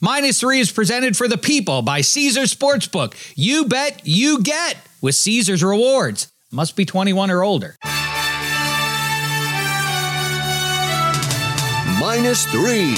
Minus three is presented for the people by Caesar Sportsbook. You bet, you get with Caesar's rewards. Must be 21 or older. Minus three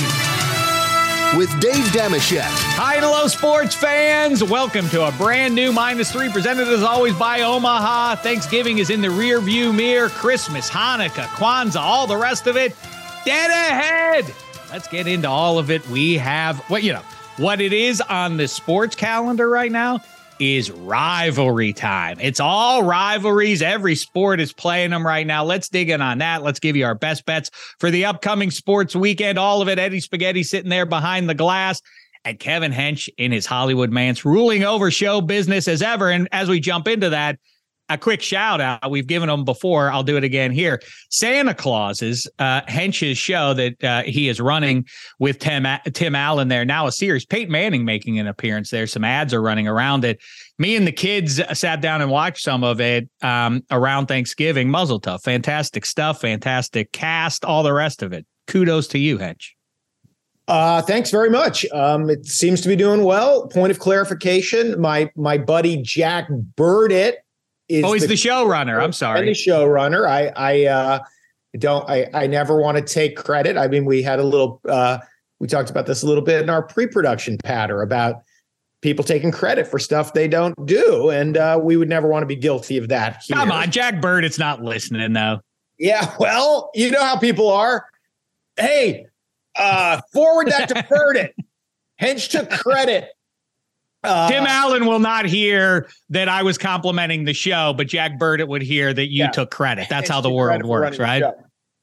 with Dave Dameshek. Hi and hello, sports fans. Welcome to a brand new Minus Three, presented as always by Omaha. Thanksgiving is in the rear view mirror. Christmas, Hanukkah, Kwanzaa, all the rest of it. Dead ahead. Let's get into all of it. We have what you know what it is on the sports calendar right now is rivalry time. It's all rivalries. Every sport is playing them right now. Let's dig in on that. Let's give you our best bets for the upcoming sports weekend. All of it. Eddie Spaghetti sitting there behind the glass and Kevin Hench in his Hollywood manse ruling over show business as ever. And as we jump into that, a quick shout out. We've given them before. I'll do it again here. Santa Clauses uh, Hench's show that uh, he is running with Tim Tim Allen there. Now a series. Peyton Manning making an appearance there. Some ads are running around it. Me and the kids sat down and watched some of it um, around Thanksgiving. Mazel tov, fantastic stuff, fantastic cast, all the rest of it. Kudos to you, Hench. Uh, thanks very much. Um, it seems to be doing well. Point of clarification: my my buddy Jack Burditt is oh, he's the, the showrunner. I'm sorry, the showrunner. I I uh, don't. I I never want to take credit. I mean, we had a little. Uh, we talked about this a little bit in our pre-production patter about people taking credit for stuff they don't do, and uh, we would never want to be guilty of that. Here. Come on, Jack Bird. It's not listening though. Yeah, well, you know how people are. Hey, uh, forward that to Burditt. Hench took credit uh, Tim Allen will not hear that I was complimenting the show, but Jack Burditt would hear that you yeah. took credit. That's how the world works, right?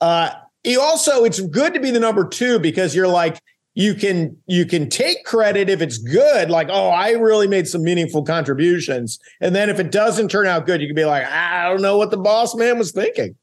Uh, he also, it's good to be the number two because you're like, you can you can take credit if it's good, like, oh, I really made some meaningful contributions. And then if it doesn't turn out good, you can be like, I don't know what the boss man was thinking.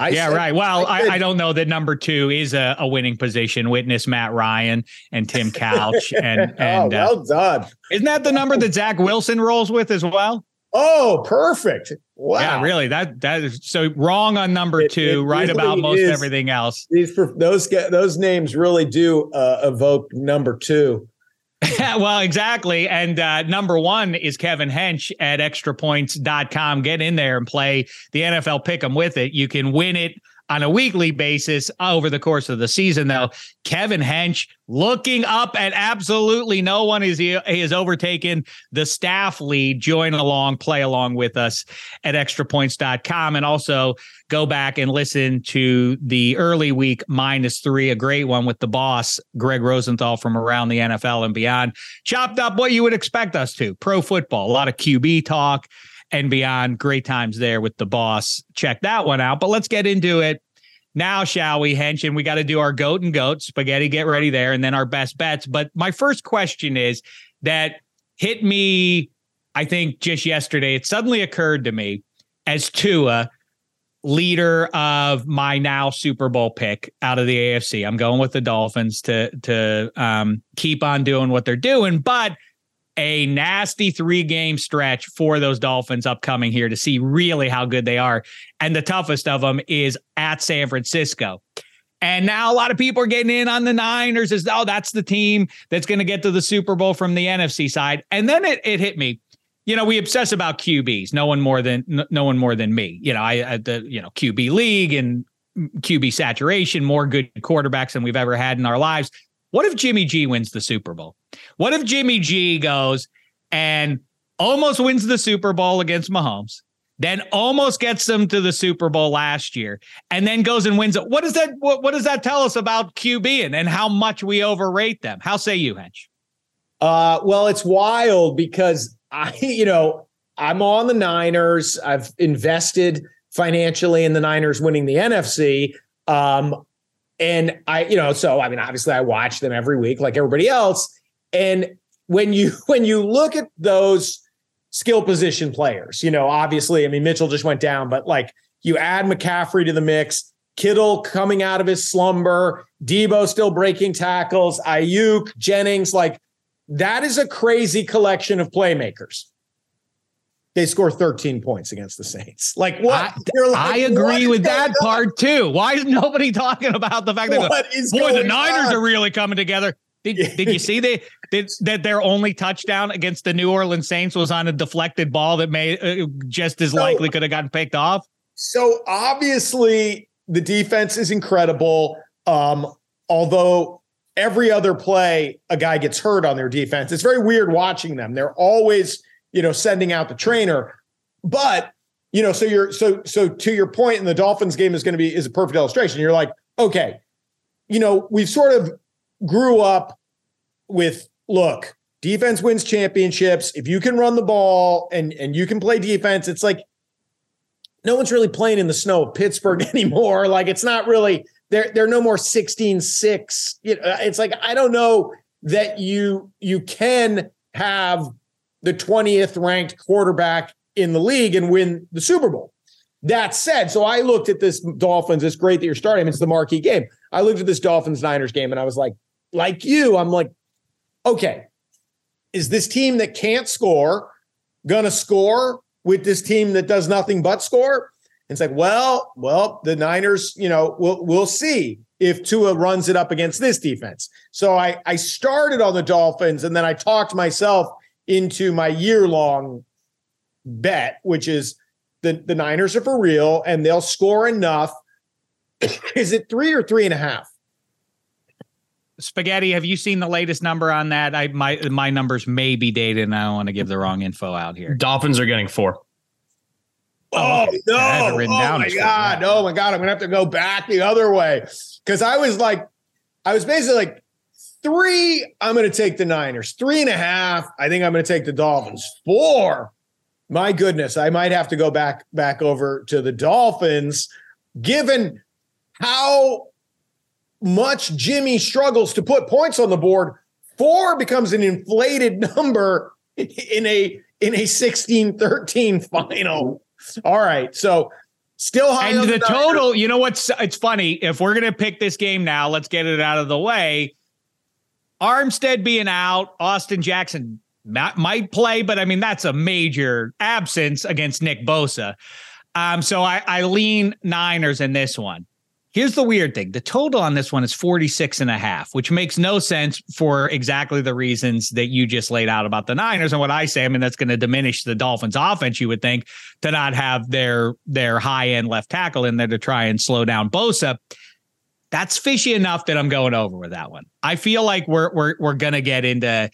I yeah, said, right. Well, I, I, I, don't know that number two is a, a, winning position. Witness Matt Ryan and Tim Couch. And, oh, and oh, well uh, done. Isn't that the number that Zach Wilson rolls with as well? Oh, perfect. Wow. Yeah, really. That that is so wrong on number two, it, it right about most is, everything else. These those those names really do uh, evoke number two. well, exactly. And uh, number one is Kevin Hench at extrapoints.com. Get in there and play the NFL pick 'em with it. You can win it on a weekly basis over the course of the season, though. Kevin Hench looking up at absolutely no one is he, he has overtaken the staff lead. Join along, play along with us at extrapoints.com and also go back and listen to the early week minus three, a great one with the boss, Greg Rosenthal from around the NFL and beyond. Chopped up what you would expect us to pro football, a lot of QB talk and beyond. Great times there with the boss. Check that one out. But let's get into it now, shall we, Hench? And we got to do our goat and goat spaghetti. Get ready there, and then our best bets. But my first question is that hit me. I think just yesterday, it suddenly occurred to me as Tua leader of my now Super Bowl pick out of the AFC. I'm going with the Dolphins to to um, keep on doing what they're doing, but a nasty three game stretch for those Dolphins upcoming here to see really how good they are. And the toughest of them is at San Francisco. And now a lot of people are getting in on the Niners as oh, that's the team that's going to get to the Super Bowl from the NFC side. And then it, it hit me. You know, we obsess about QBs. No one more than no one more than me. You know, I the you know QB league and mm, QB saturation, more good quarterbacks than we've ever had in our lives. What if Jimmy G wins the Super Bowl? What if Jimmy G goes and almost wins the Super Bowl against Mahomes, then almost gets them to the Super Bowl last year, and then goes and wins it? What does that what, what does that tell us about QB and, and how much we overrate them? How say you, Hench? Uh, well, it's wild because I, you know, I'm on the Niners. I've invested financially in the Niners winning the NFC. Um, and I, you know, so I mean, obviously I watch them every week like everybody else. And when you when you look at those skill position players, you know, obviously, I mean, Mitchell just went down, but like you add McCaffrey to the mix, Kittle coming out of his slumber, Deebo still breaking tackles, Aiyuk, Jennings, like that is a crazy collection of playmakers they score 13 points against the Saints. Like what? I, like, I agree with that part too. Why is nobody talking about the fact that boy, the Niners on? are really coming together? Did, did you see they, did, that their only touchdown against the New Orleans Saints was on a deflected ball that may uh, just as likely could have gotten picked off? So obviously the defense is incredible. Um, although every other play a guy gets hurt on their defense, it's very weird watching them. They're always, you know, sending out the trainer. But you know, so you're so so to your point, and the Dolphins game is going to be is a perfect illustration. You're like, okay, you know, we've sort of grew up with look, defense wins championships. If you can run the ball and and you can play defense, it's like no one's really playing in the snow of Pittsburgh anymore. Like it's not really they're they're no more 16-6. You know, it's like I don't know that you you can have the 20th ranked quarterback in the league and win the Super Bowl. That said, so I looked at this Dolphins. It's great that you're starting. It's the marquee game. I looked at this Dolphins Niners game and I was like, like you, I'm like, okay, is this team that can't score gonna score with this team that does nothing but score? And it's like, well, well, the Niners, you know, we'll we'll see if Tua runs it up against this defense. So I I started on the Dolphins and then I talked myself into my year long bet, which is the, the Niners are for real and they'll score enough. is it three or three and a half? Spaghetti, have you seen the latest number on that? I my my numbers may be dated, and I don't want to give the wrong info out here. Dolphins are getting four. Oh, oh no! oh my god! Oh my god! I'm gonna have to go back the other way because I was like, I was basically like three. I'm gonna take the Niners. Three and a half. I think I'm gonna take the Dolphins. Four my goodness, I might have to go back back over to the Dolphins, given how much Jimmy struggles to put points on the board. Four becomes an inflated number in a in a 16-13 final. All right. So still high. And the, the total, you know what's it's funny. If we're gonna pick this game now, let's get it out of the way. Armstead being out, Austin Jackson might play, but I mean, that's a major absence against Nick Bosa. Um, so I, I lean Niners in this one. Here's the weird thing. The total on this one is 46 and a half, which makes no sense for exactly the reasons that you just laid out about the Niners and what I say. I mean, that's going to diminish the Dolphins offense, you would think, to not have their their high end left tackle in there to try and slow down Bosa. That's fishy enough that I'm going over with that one. I feel like we're we're we're gonna get into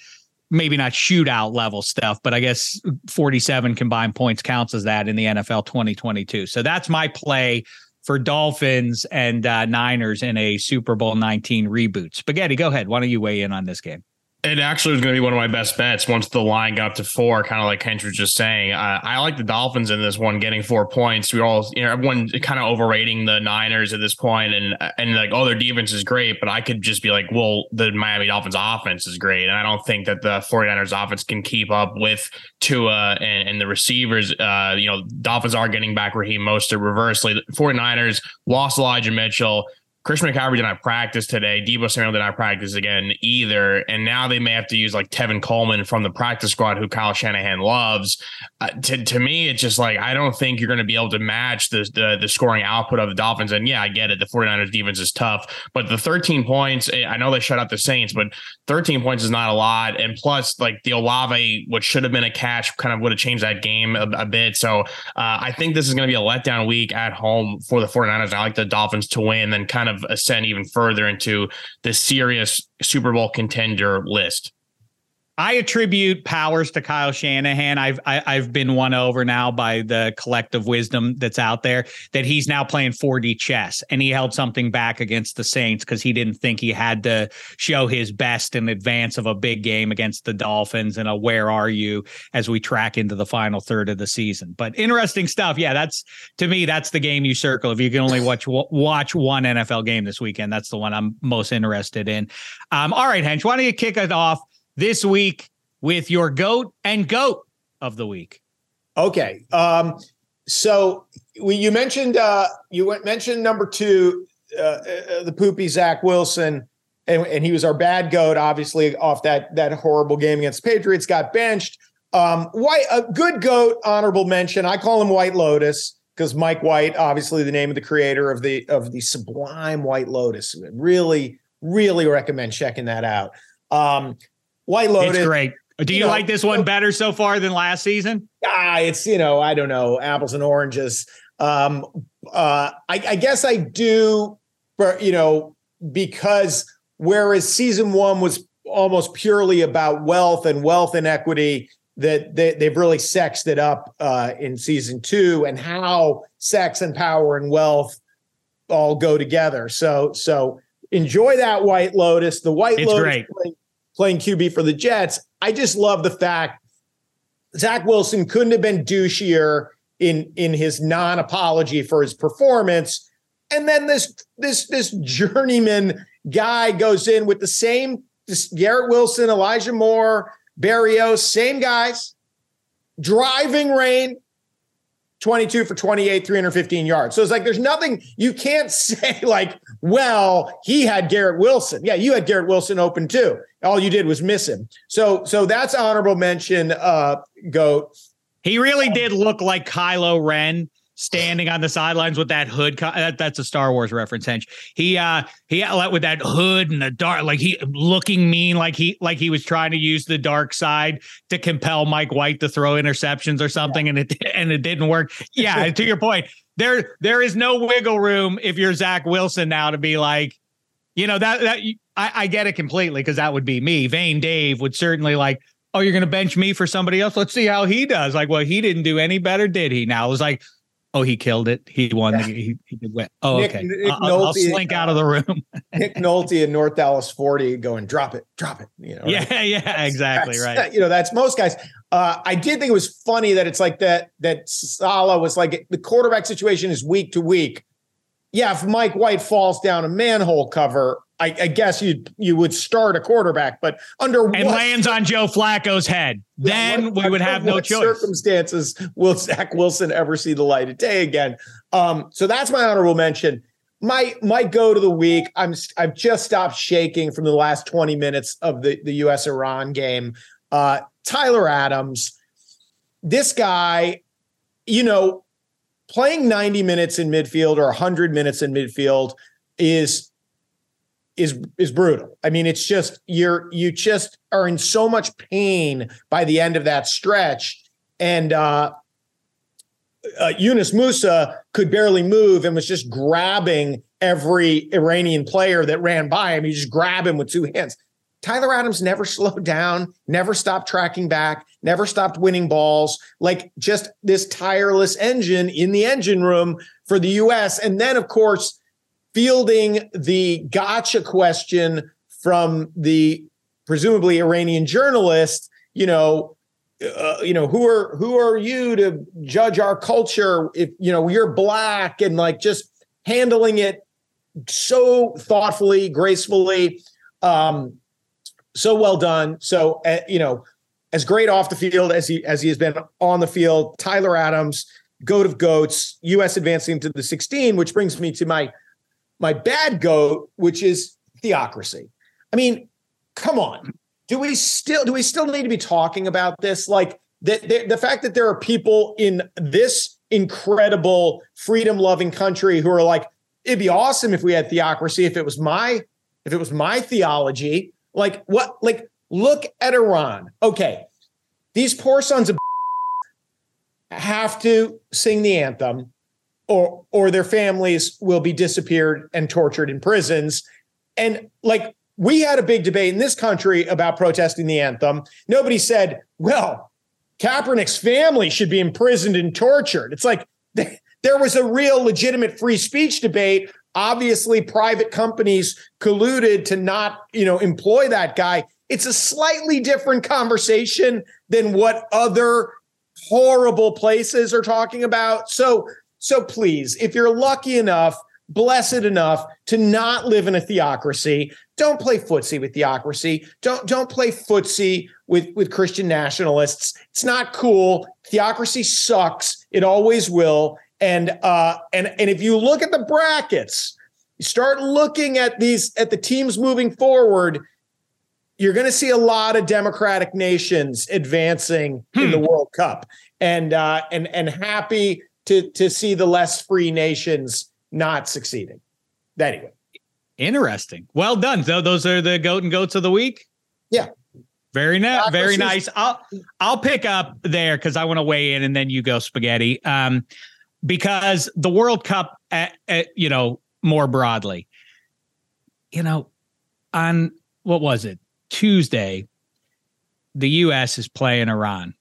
maybe not shootout level stuff, but I guess 47 combined points counts as that in the NFL 2022. So that's my play for Dolphins and uh, Niners in a Super Bowl 19 reboot. Spaghetti, go ahead. Why don't you weigh in on this game? It actually was going to be one of my best bets once the line got to four, kind of like Hench was just saying. Uh, I like the Dolphins in this one, getting four points. We all, you know, everyone kind of overrating the Niners at this point, and and like, oh, their defense is great, but I could just be like, well, the Miami Dolphins offense is great, and I don't think that the 49ers offense can keep up with Tua and, and the receivers. Uh, you know, Dolphins are getting back Raheem Mostert reversely. The 49ers lost Elijah Mitchell. Christian McCaffrey did not practice today. Deebo Samuel did not practice again either. And now they may have to use like Tevin Coleman from the practice squad, who Kyle Shanahan loves. Uh, to, to me, it's just like, I don't think you're going to be able to match the, the, the scoring output of the Dolphins. And yeah, I get it. The 49ers defense is tough, but the 13 points, eh, I know they shut out the Saints, but 13 points is not a lot. And plus, like the Olave, what should have been a catch, kind of would have changed that game a, a bit. So uh, I think this is going to be a letdown week at home for the 49ers. I like the Dolphins to win, then kind of of ascend even further into the serious Super Bowl contender list. I attribute powers to Kyle Shanahan. I've I, have i have been won over now by the collective wisdom that's out there that he's now playing 4D chess, and he held something back against the Saints because he didn't think he had to show his best in advance of a big game against the Dolphins and a where are you as we track into the final third of the season. But interesting stuff. Yeah, that's to me that's the game you circle. If you can only watch watch one NFL game this weekend, that's the one I'm most interested in. Um, all right, Hench, why don't you kick it off? This week with your goat and goat of the week. Okay. Um, so we, you mentioned uh, you went, mentioned number two, uh, uh, the poopy Zach Wilson, and, and, he was our bad goat, obviously off that that horrible game against the Patriots. Got benched. Um, white, a good goat, honorable mention. I call him White Lotus because Mike White, obviously the name of the creator of the of the sublime White Lotus. Really, really recommend checking that out. Um, White Lotus. It's great. Do you, you know, like this one better so far than last season? Ah, it's you know I don't know apples and oranges. Um, uh, I, I guess I do, but you know because whereas season one was almost purely about wealth and wealth inequity that they, they've really sexed it up uh, in season two and how sex and power and wealth all go together. So so enjoy that White Lotus. The White it's Lotus playing, playing QB for the Jets. I just love the fact Zach Wilson couldn't have been douchier in in his non-apology for his performance. And then this this this journeyman guy goes in with the same this Garrett Wilson, Elijah Moore, Berrios, same guys, driving rain, 22 for 28, 315 yards. So it's like there's nothing you can't say like, well, he had Garrett Wilson. Yeah, you had Garrett Wilson open too. All you did was miss him. So so that's honorable mention, uh, goat. He really did look like Kylo Ren standing on the sidelines with that hood. That, that's a Star Wars reference. Hench. He uh he with that hood and the dark, like he looking mean, like he like he was trying to use the dark side to compel Mike White to throw interceptions or something, yeah. and it and it didn't work. Yeah, to your point, there there is no wiggle room if you're Zach Wilson now to be like, you know that that I, I get it completely because that would be me. Vain Dave would certainly like. Oh, you're going to bench me for somebody else? Let's see how he does. Like, well, he didn't do any better, did he? Now it was like, Oh, he killed it. He won. Yeah. The, he, he did win. Oh, Nick, okay. Nick I'll, Nolte, I'll, slink out of the room. Nick Nolte in North Dallas 40 going, drop it, drop it. You know, yeah, right? yeah, exactly. That's, right. You know, that's most guys. Uh, I did think it was funny that it's like that, that Saleh was like the quarterback situation is week to week. Yeah, if Mike White falls down a manhole cover, I, I, guess you you would start a quarterback, but under and what, lands on Joe Flacco's head, then what, we would have no choice. Circumstances will Zach Wilson ever see the light of day again? Um, so that's my honorable mention. My my go to the week. I'm I've just stopped shaking from the last 20 minutes of the the U.S. Iran game. Uh, Tyler Adams, this guy, you know, playing 90 minutes in midfield or 100 minutes in midfield is is is brutal. I mean, it's just you're you just are in so much pain by the end of that stretch, and uh, uh, Yunus Musah could barely move and was just grabbing every Iranian player that ran by him. He just grab him with two hands. Tyler Adams never slowed down, never stopped tracking back, never stopped winning balls. Like just this tireless engine in the engine room for the U.S. And then, of course fielding the gotcha question from the presumably Iranian journalist, you know, uh, you know, who are who are you to judge our culture if you know you're black and like just handling it so thoughtfully, gracefully, um, so well done. So uh, you know, as great off the field as he as he has been on the field, Tyler Adams, goat of goats, U.S. advancing to the 16, which brings me to my my bad goat, which is theocracy. I mean, come on. Do we still do we still need to be talking about this? Like the, the, the fact that there are people in this incredible freedom loving country who are like, it'd be awesome if we had theocracy, if it was my if it was my theology. Like what like look at Iran. Okay. These poor sons of have to sing the anthem or or their families will be disappeared and tortured in prisons. And like we had a big debate in this country about protesting the anthem. Nobody said, well, Kaepernick's family should be imprisoned and tortured. It's like there was a real legitimate free speech debate. Obviously, private companies colluded to not, you know, employ that guy. It's a slightly different conversation than what other horrible places are talking about. So so please, if you're lucky enough, blessed enough to not live in a theocracy, don't play footsie with theocracy. Don't don't play footsie with with Christian nationalists. It's not cool. Theocracy sucks. It always will. And uh and and if you look at the brackets, you start looking at these at the teams moving forward, you're going to see a lot of democratic nations advancing hmm. in the World Cup. And uh and and happy to to see the less free nations not succeeding. Anyway. Interesting. Well done. So those are the goat and goats of the week. Yeah. Very nice. Very nice. I'll I'll pick up there because I want to weigh in, and then you go spaghetti. Um, because the World Cup, at, at, you know, more broadly, you know, on what was it Tuesday, the U.S. is playing Iran.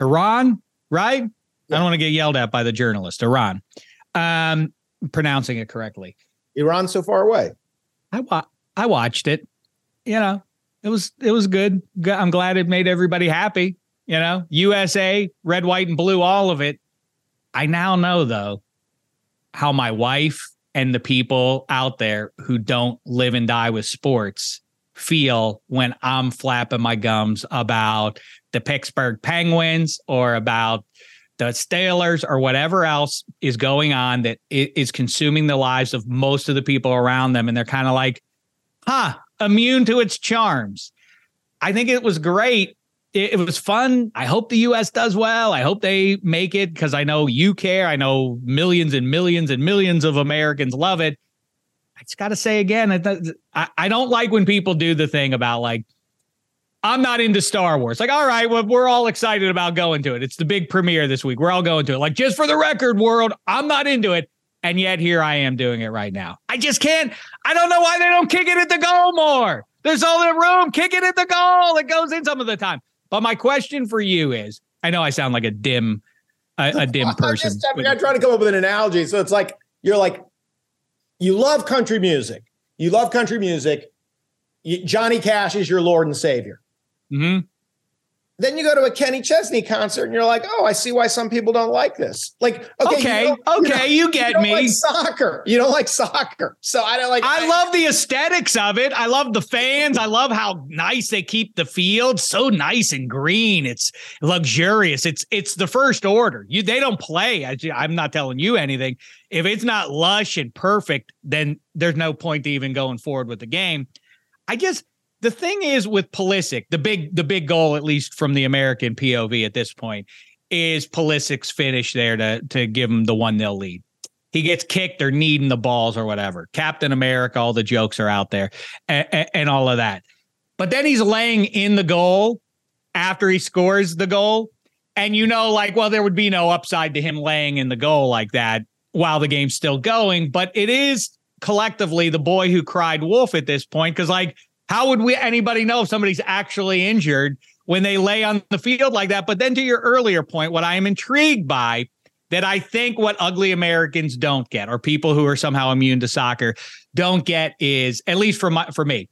Iran, right? Yeah. I don't want to get yelled at by the journalist. Iran, um, pronouncing it correctly. Iran so far away. I wa- I watched it. You know, it was it was good. I'm glad it made everybody happy. You know, USA, red, white, and blue, all of it. I now know though how my wife and the people out there who don't live and die with sports feel when I'm flapping my gums about the Pittsburgh Penguins or about the Steelers or whatever else is going on that is consuming the lives of most of the people around them. And they're kind of like, huh, immune to its charms. I think it was great. It, it, was fun. I hope the US does well. I hope they make it because I know you care. I know millions and millions and millions of Americans love it. I just got to say again, I, I don't like when people do the thing about like, I'm not into Star Wars. Like, all right, well, we're all excited about going to it. It's the big premiere this week. We're all going to it. Like, just for the record, world, I'm not into it. And yet here I am doing it right now. I just can't. I don't know why they don't kick it at the goal more. There's all the room. Kick it at the goal. It goes in some of the time. But my question for you is I know I sound like a dim, a, a dim person. I'm, just, I'm trying to come up with an analogy. So it's like you're like, you love country music. You love country music. You, Johnny Cash is your Lord and Savior. Mm-hmm. Then you go to a Kenny Chesney concert and you're like, oh, I see why some people don't like this. Like, okay, okay, you okay, you, you get you me. Like soccer, you don't like soccer, so I don't like. I, I love the aesthetics of it. I love the fans. I love how nice they keep the field so nice and green. It's luxurious. It's it's the first order. You they don't play. I, I'm not telling you anything. If it's not lush and perfect, then there's no point to even going forward with the game. I just the thing is with Pulisic, the big the big goal, at least from the American POV at this point, is Pulisic's finish there to to give him the one 0 lead. He gets kicked or needing the balls or whatever. Captain America, all the jokes are out there, and, and all of that. But then he's laying in the goal after he scores the goal, and you know, like, well, there would be no upside to him laying in the goal like that while the game's still going. But it is collectively the boy who cried wolf at this point because, like how would we anybody know if somebody's actually injured when they lay on the field like that? But then to your earlier point, what I am intrigued by that I think what ugly Americans don't get, or people who are somehow immune to soccer don't get, is at least for my for me,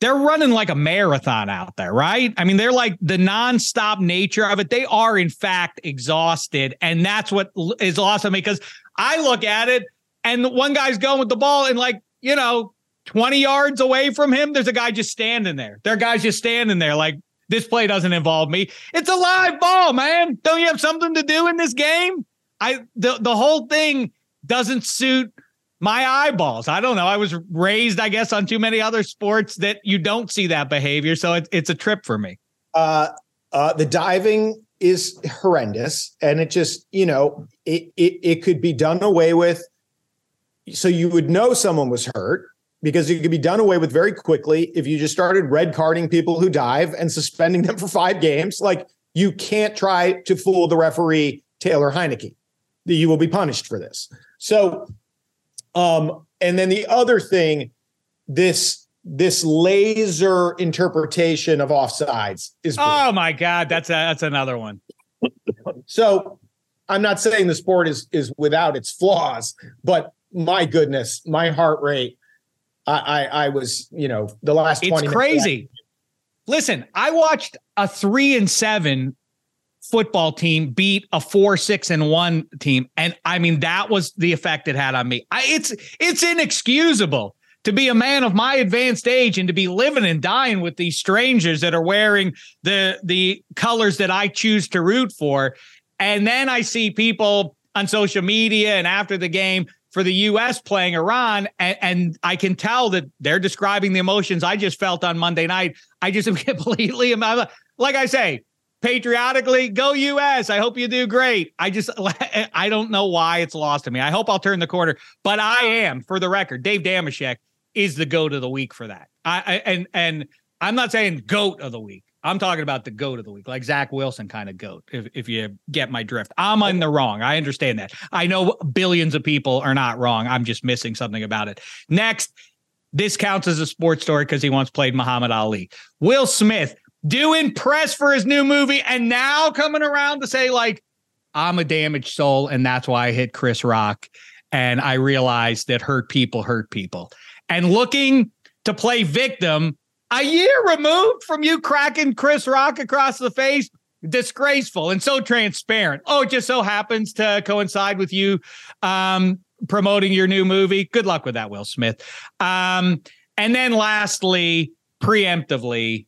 they're running like a marathon out there, right? I mean, they're like the nonstop nature of it. They are in fact exhausted, and that's what is awesome because I look at it and one guy's going with the ball and like you know 20 yards away from him, there's a guy just standing there. There guys just standing there like, this play doesn't involve me. It's a live ball, man. Don't you have something to do in this game? I the the whole thing doesn't suit my eyeballs. I don't know. I was raised, I guess, on too many other sports that you don't see that behavior. So it, it's a trip for me. Uh, uh, the diving is horrendous, and it just you know it, it it could be done away with. So you would know someone was hurt because it could be done away with very quickly if you just started red carding people who dive and suspending them for five games. Like you can't try to fool the referee Taylor Heinicke. You will be punished for this. So, um, and then the other thing, this this laser interpretation of offsides is. Oh my God, that's a, that's another one. so, I'm not saying the sport is is without its flaws, but my goodness, my heart rate I, I, I was, you know, the last it's 20 crazy. Listen, I watched a three and seven football team beat a four, six, and one team. And I mean, that was the effect it had on me. I, it's it's inexcusable to be a man of my advanced age and to be living and dying with these strangers that are wearing the the colors that I choose to root for. And then I see people on social media and after the game for the U.S. playing Iran, and, and, I can tell that they're describing the emotions I just felt on Monday night. I just am completely, like I say, patriotically, go U.S. I hope you do great. I just, I don't know why it's lost to me. I hope I'll turn the corner, but I am, for the record, Dave Dameshek is the goat of the week for that. I, I and and I'm not saying goat of the week. I'm talking about the goat of the week, like Zach Wilson kind of goat, if, if you get my drift. I'm in the wrong. I understand that. I know billions of people are not wrong. I'm just missing something about it. Next, this counts as a sports story because he once played Muhammad Ali. Will Smith doing press for his new movie and now coming around to say, like, I'm a damaged soul, and that's why I hit Chris Rock. And I realized that hurt people hurt people. And looking to play victim a year removed from you cracking Chris Rock across the face, disgraceful and so transparent. Oh, it just so happens to coincide with you um, promoting your new movie. Good luck with that, Will Smith. Um, and then lastly, preemptively,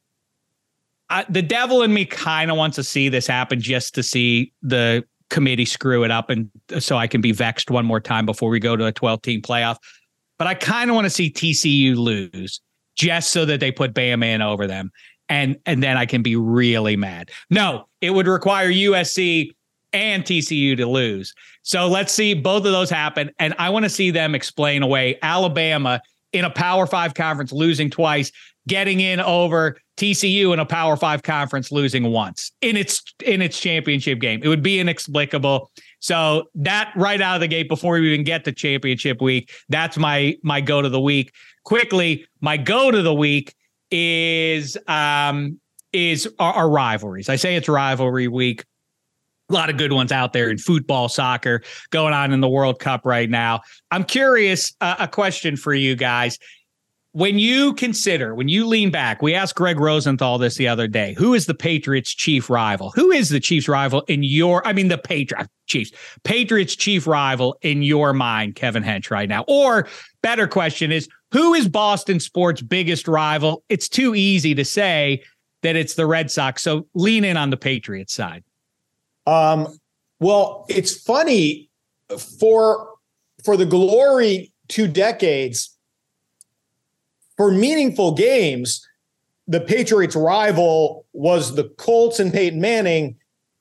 uh, the devil in me kind of wants to see this happen just to see the committee screw it up and so I can be vexed one more time before we go to a 12 team playoff. But I kind of want to see TCU lose just so that they put Bama in over them. And and then I can be really mad. No, it would require USC and TCU to lose. So let's see both of those happen. And I want to see them explain away Alabama in a Power Five conference losing twice, getting in over TCU in a Power Five conference losing once in its in its championship game. It would be inexplicable. So that right out of the gate before we even get to championship week, that's my my go to the week quickly, my go to the week is um is our, our rivalries. I say it's rivalry week. A lot of good ones out there in football, soccer, going on in the World Cup right now. I'm curious. Uh, a question for you guys: when you consider, when you lean back, we asked Greg Rosenthal this the other day. Who is the Patriots' chief rival? Who is the Chiefs' rival in your? I mean, the Patriots, Chiefs, Patriots' chief rival in your mind, Kevin Hench, right now. Or better question is, who is Boston sports' biggest rival? It's too easy to say that it's the Red Sox. So lean in on the Patriots side. Um, well, it's funny for for the glory two decades for meaningful games. The Patriots' rival was the Colts and Peyton Manning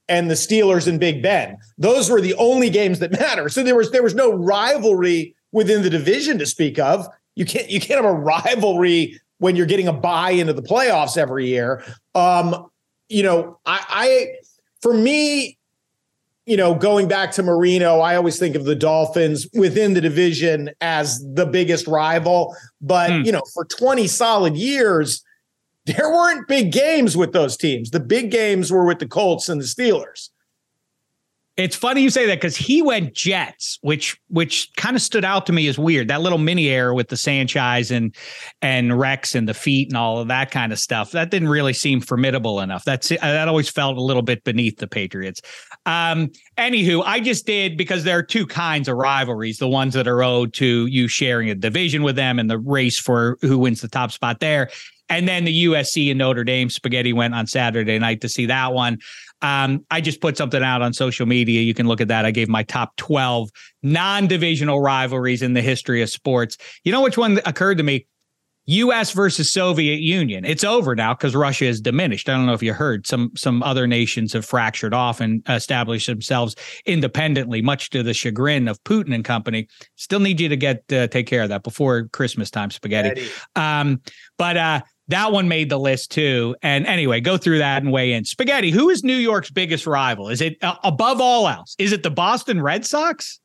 and the Steelers and Big Ben. Those were the only games that matter. So there was there was no rivalry within the division to speak of. You can't you can't have a rivalry when you're getting a buy into the playoffs every year. Um, you know, I, I for me, you know, going back to Marino, I always think of the Dolphins within the division as the biggest rival. But hmm. you know, for 20 solid years, there weren't big games with those teams. The big games were with the Colts and the Steelers. It's funny you say that because he went Jets, which which kind of stood out to me as weird. That little mini error with the Sanchez and and Rex and the feet and all of that kind of stuff. That didn't really seem formidable enough. That's that always felt a little bit beneath the Patriots. Um, anywho, I just did because there are two kinds of rivalries: the ones that are owed to you sharing a division with them and the race for who wins the top spot there. And then the USC and Notre Dame spaghetti went on Saturday night to see that one. Um, I just put something out on social media. You can look at that. I gave my top 12 non divisional rivalries in the history of sports. You know which one occurred to me? US versus Soviet Union. It's over now because Russia is diminished. I don't know if you heard some some other nations have fractured off and established themselves independently, much to the chagrin of Putin and company. Still need you to get uh, take care of that before Christmas time, spaghetti. Um, but uh, that one made the list too. And anyway, go through that and weigh in. Spaghetti, who is New York's biggest rival? Is it uh, above all else? Is it the Boston Red Sox?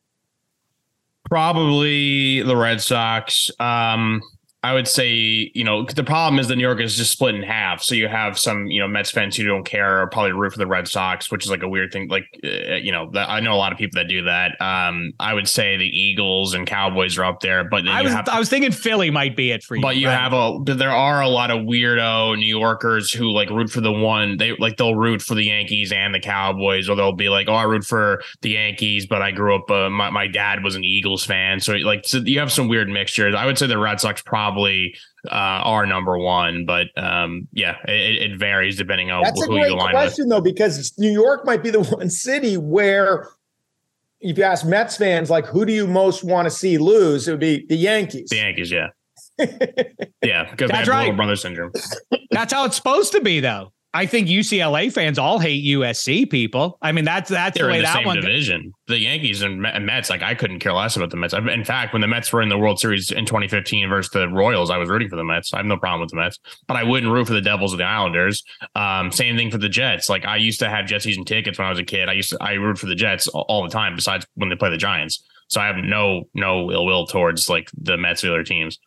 Probably the Red Sox. Um, I would say, you know, the problem is that New York is just split in half. So you have some, you know, Mets fans who don't care or probably root for the Red Sox, which is like a weird thing. Like, uh, you know, I know a lot of people that do that. Um, I would say the Eagles and Cowboys are up there, but I was have, I was thinking Philly might be it for you. But you right? have a there are a lot of weirdo New Yorkers who like root for the one they like they'll root for the Yankees and the Cowboys, or they'll be like, oh, I root for the Yankees, but I grew up uh, my my dad was an Eagles fan, so like so you have some weird mixtures. I would say the Red Sox probably probably uh, are number one, but um, yeah, it, it, varies depending on That's who you align question, with. though, because New York might be the one city where if you ask Mets fans, like, who do you most want to see lose? It would be the Yankees. The Yankees, yeah. yeah, because That's they have right. brother syndrome. That's how it's supposed to be, though. I think UCLA fans all hate USC people. I mean, that's that's They're the way the that same one. division. The Yankees and Mets, like I couldn't care less about the Mets. In fact, when the Mets were in the World Series in 2015 versus the Royals, I was rooting for the Mets. I have no problem with the Mets, but I wouldn't root for the Devils or the Islanders. Um, same thing for the Jets. Like I used to have Jet season tickets when I was a kid. I used to I root for the Jets all the time. Besides when they play the Giants, so I have no no ill will towards like the Mets or other teams.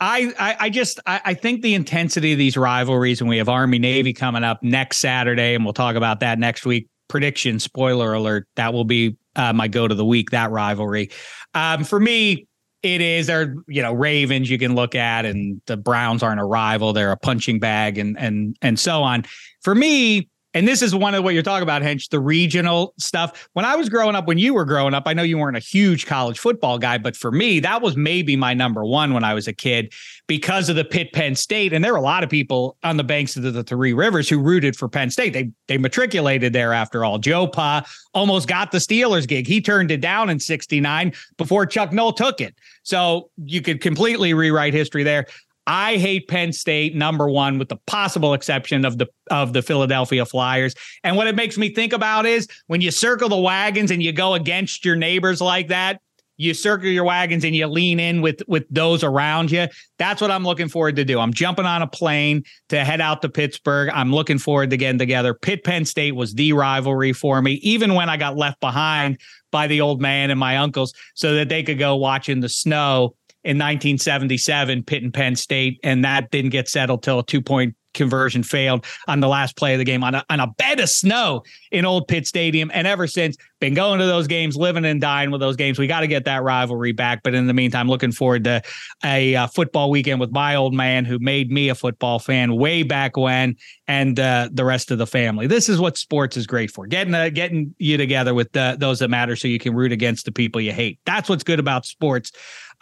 I, I, I just I, I think the intensity of these rivalries, and we have Army Navy coming up next Saturday, and we'll talk about that next week. Prediction, spoiler alert, that will be uh, my go to the week. That rivalry, um, for me, it is. They're you know Ravens you can look at, and the Browns aren't a rival; they're a punching bag, and and and so on. For me, and this is one of what you're talking about, Hench, the regional stuff. When I was growing up, when you were growing up, I know you weren't a huge college football guy, but for me, that was maybe my number one when I was a kid because of the Pitt Penn State. And there were a lot of people on the banks of the, the Three Rivers who rooted for Penn State. They they matriculated there after all. Joe Pa almost got the Steelers gig. He turned it down in 69 before Chuck Noll took it. So you could completely rewrite history there. I hate Penn State number one, with the possible exception of the of the Philadelphia Flyers. And what it makes me think about is when you circle the wagons and you go against your neighbors like that, you circle your wagons and you lean in with with those around you. That's what I'm looking forward to do. I'm jumping on a plane to head out to Pittsburgh. I'm looking forward to getting together. Pitt Penn State was the rivalry for me, even when I got left behind by the old man and my uncles, so that they could go watch in the snow in 1977, Pitt and Penn State, and that didn't get settled till a two point conversion failed on the last play of the game on a, on a bed of snow in Old Pitt Stadium. And ever since, been going to those games, living and dying with those games. We got to get that rivalry back. But in the meantime, looking forward to a uh, football weekend with my old man who made me a football fan way back when, and uh, the rest of the family. This is what sports is great for getting uh, getting you together with those that matter, so you can root against the people you hate. That's what's good about sports.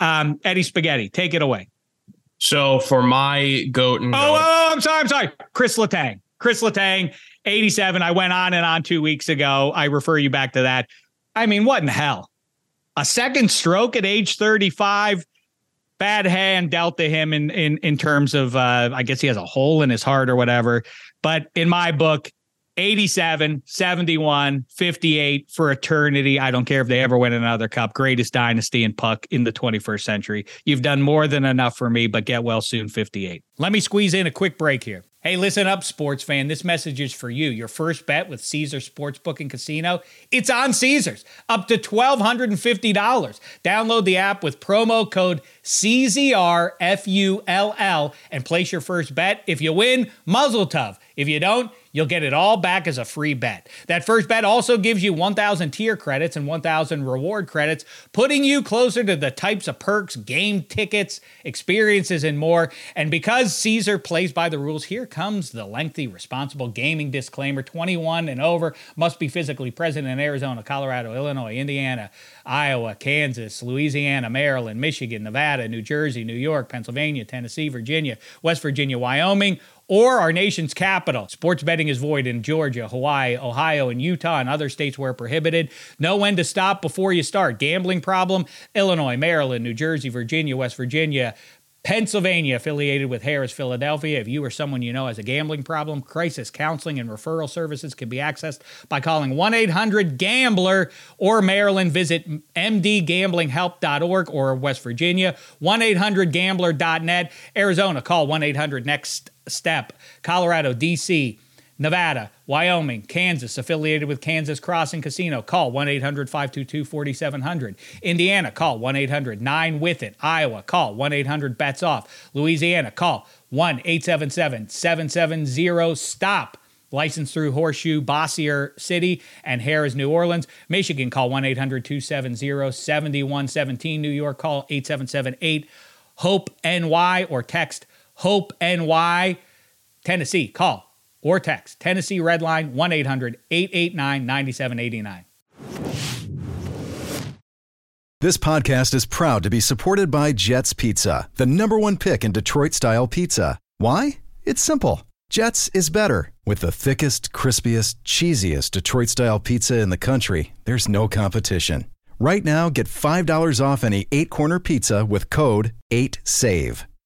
Um, Eddie Spaghetti, take it away. So for my goat and oh, goat, oh, I'm sorry, I'm sorry. Chris Letang, Chris Letang, 87. I went on and on two weeks ago. I refer you back to that. I mean, what in hell? A second stroke at age 35. Bad hand dealt to him in in in terms of uh, I guess he has a hole in his heart or whatever. But in my book, 87, 71, 58 for eternity. I don't care if they ever win another cup. Greatest dynasty in puck in the 21st century. You've done more than enough for me, but get well soon, 58. Let me squeeze in a quick break here. Hey, listen up, sports fan. This message is for you. Your first bet with Caesar Sportsbook and Casino, it's on Caesars, up to $1,250. Download the app with promo code CZRFULL and place your first bet. If you win, mazel tov. If you don't, You'll get it all back as a free bet. That first bet also gives you 1,000 tier credits and 1,000 reward credits, putting you closer to the types of perks, game tickets, experiences, and more. And because Caesar plays by the rules, here comes the lengthy responsible gaming disclaimer 21 and over, must be physically present in Arizona, Colorado, Illinois, Indiana, Iowa, Kansas, Louisiana, Maryland, Michigan, Nevada, New Jersey, New York, Pennsylvania, Tennessee, Virginia, West Virginia, Wyoming, or our nation's capital. Sports betting is void in Georgia, Hawaii, Ohio, and Utah, and other states where prohibited. Know when to stop before you start. Gambling problem? Illinois, Maryland, New Jersey, Virginia, West Virginia, Pennsylvania, affiliated with Harrah's Philadelphia. If you or someone you know has a gambling problem, crisis counseling and referral services can be accessed by calling 1 800 Gambler or Maryland. Visit mdgamblinghelp.org or West Virginia, 1 800 Gambler.net. Arizona, call 1 800 Next Step. Colorado, D.C., Nevada, Wyoming, Kansas, affiliated with Kansas Crossing Casino. Call 1 800 522 4700. Indiana, call 1 800 9 with it. Iowa, call 1 800 bets off. Louisiana, call 1 877 770 STOP. Licensed through Horseshoe, Bossier City, and Harrah's, New Orleans. Michigan, call 1 800 270 7117. New York, call 877 8 HOPE NY or text HOPE NY. Tennessee, call or text Tennessee Red Line 1 800 889 9789. This podcast is proud to be supported by Jets Pizza, the number one pick in Detroit style pizza. Why? It's simple. Jets is better. With the thickest, crispiest, cheesiest Detroit style pizza in the country, there's no competition. Right now, get $5 off any eight corner pizza with code 8SAVE.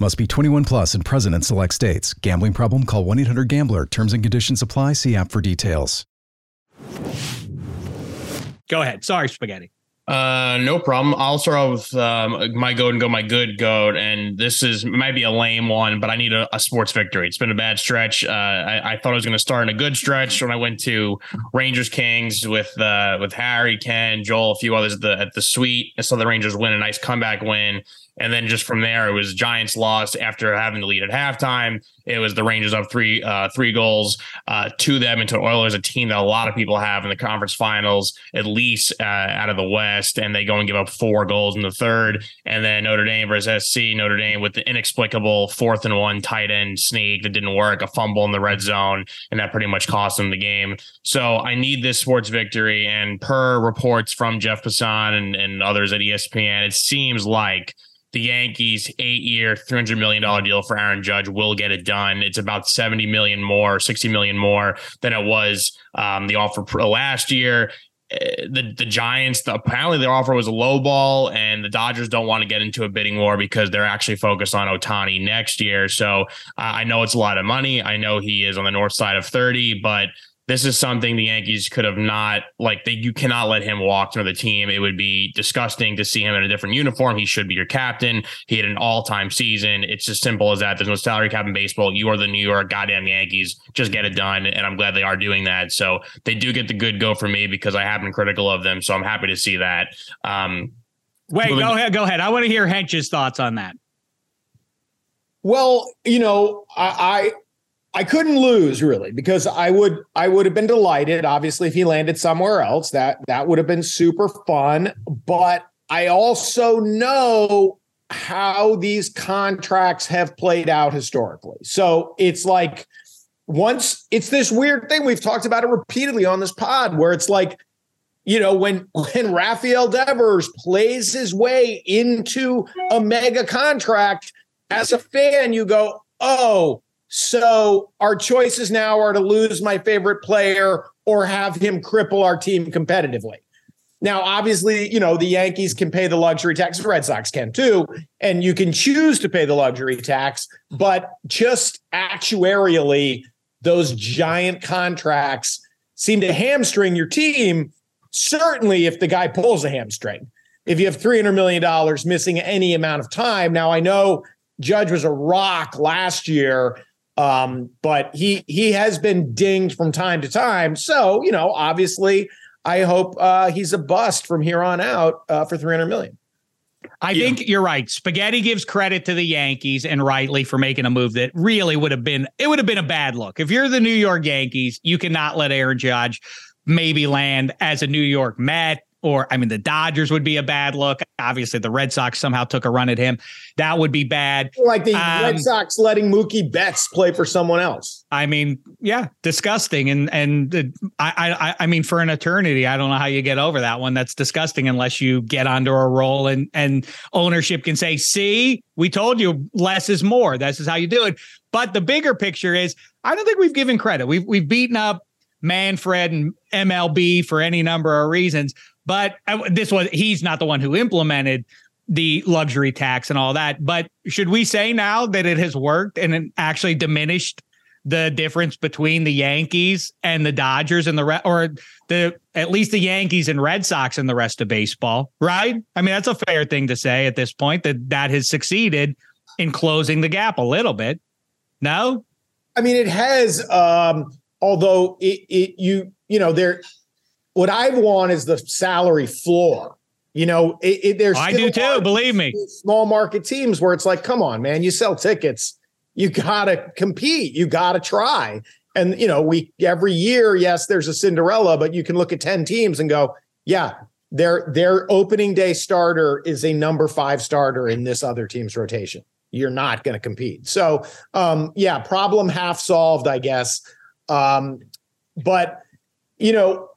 Must be 21 plus and present in select states. Gambling problem? Call 1 800 Gambler. Terms and conditions apply. See app for details. Go ahead. Sorry, spaghetti. Uh, no problem. I'll start off with um, my goat and go my good goat, and this is might be a lame one, but I need a, a sports victory. It's been a bad stretch. Uh, I, I, thought I was going to start in a good stretch when I went to Rangers Kings with uh, with Harry, Ken, Joel, a few others at the at the suite. I saw the Rangers win a nice comeback win. And then just from there, it was Giants lost after having the lead at halftime. It was the Rangers up three uh, three goals uh, to them into Oilers, a team that a lot of people have in the conference finals, at least uh, out of the West, and they go and give up four goals in the third. And then Notre Dame versus SC, Notre Dame with the inexplicable fourth and one tight end sneak that didn't work, a fumble in the red zone, and that pretty much cost them the game. So I need this sports victory. And per reports from Jeff Passan and, and others at ESPN, it seems like the Yankees eight year, $300 million deal for Aaron Judge will get it done. It's about 70 million more, 60 million more than it was um, the offer last year. Eh, the the Giants, the, apparently their offer was a low ball, and the Dodgers don't want to get into a bidding war because they're actually focused on Ohtani next year. So uh, I know it's a lot of money. I know he is on the north side of 30, but this is something the Yankees could have not like they you cannot let him walk to the team. It would be disgusting to see him in a different uniform. He should be your captain. He had an all-time season. It's as simple as that. There's no salary cap in baseball. You are the New York goddamn Yankees. Just get it done. And I'm glad they are doing that. So they do get the good go for me because I have been critical of them. So I'm happy to see that. Um, Wait, go ahead. Go ahead. I want to hear Hench's thoughts on that. Well, you know, I, I couldn't lose really because I would I would have been delighted obviously if he landed somewhere else that that would have been super fun but I also know how these contracts have played out historically. So it's like once it's this weird thing we've talked about it repeatedly on this pod where it's like you know when when Rafael Devers plays his way into a mega contract as a fan you go oh so our choices now are to lose my favorite player or have him cripple our team competitively. Now, obviously, you know, the Yankees can pay the luxury tax, the Red Sox can too, and you can choose to pay the luxury tax, but just actuarially, those giant contracts seem to hamstring your team. Certainly, if the guy pulls a hamstring, if you have $300 million missing any amount of time. Now, I know Judge was a rock last year um, but he he has been dinged from time to time. So you know, obviously, I hope uh, he's a bust from here on out uh, for three hundred million. I yeah. think you're right. Spaghetti gives credit to the Yankees and rightly for making a move that really would have been it would have been a bad look. If you're the New York Yankees, you cannot let Aaron Judge maybe land as a New York Met or I mean, the Dodgers would be a bad look. Obviously, the Red Sox somehow took a run at him. That would be bad. Like the um, Red Sox letting Mookie Betts play for someone else. I mean, yeah, disgusting. And and I I I mean, for an eternity, I don't know how you get over that one. That's disgusting unless you get onto a roll and and ownership can say, "See, we told you less is more. This is how you do it." But the bigger picture is, I don't think we've given credit. We've we've beaten up Manfred and MLB for any number of reasons. But uh, this was he's not the one who implemented the luxury tax and all that. But should we say now that it has worked and it actually diminished the difference between the Yankees and the Dodgers and the re- or the at least the Yankees and Red Sox and the rest of baseball, right? I mean, that's a fair thing to say at this point that that has succeeded in closing the gap a little bit. No, I mean it has. Um, although it, it you you know there what I want is the salary floor. You know, it, it, there's I do too. Believe me, small market teams where it's like, come on, man, you sell tickets. you gotta compete. You gotta try. And you know, we every year, yes, there's a Cinderella, but you can look at 10 teams and go, yeah, their their opening day starter is a number five starter in this other team's rotation. You're not going to compete. So, um, yeah, problem half solved, I guess. Um, but you know,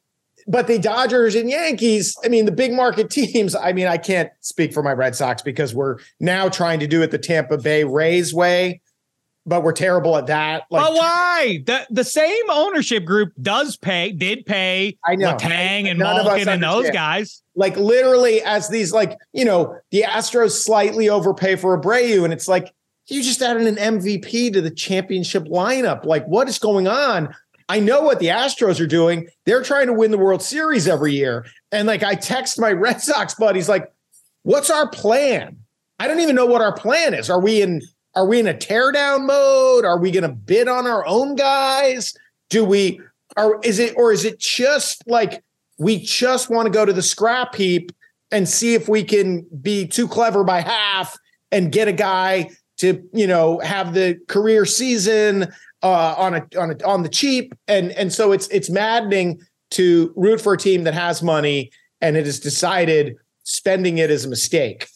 but the Dodgers and Yankees, I mean, the big market teams, I mean, I can't speak for my Red Sox because we're now trying to do it the Tampa Bay Rays way but we're terrible at that. Like, but why? The the same ownership group does pay, did pay. I know Letang and Malkin and those guys. Like literally, as these like you know, the Astros slightly overpay for Abreu, and it's like you just added an MVP to the championship lineup. Like, what is going on? I know what the Astros are doing. They're trying to win the World Series every year, and like I text my Red Sox buddies, like, "What's our plan?" I don't even know what our plan is. Are we in are we in a teardown mode? Are we to bid on our own guys? Do we are is it or is it just like we just want to go to the scrap heap and see if we can be too clever by half and get a guy to, you know, have the career season uh, on a on a, on the cheap and and so it's it's maddening to root for a team that has money and it has decided spending it is a mistake.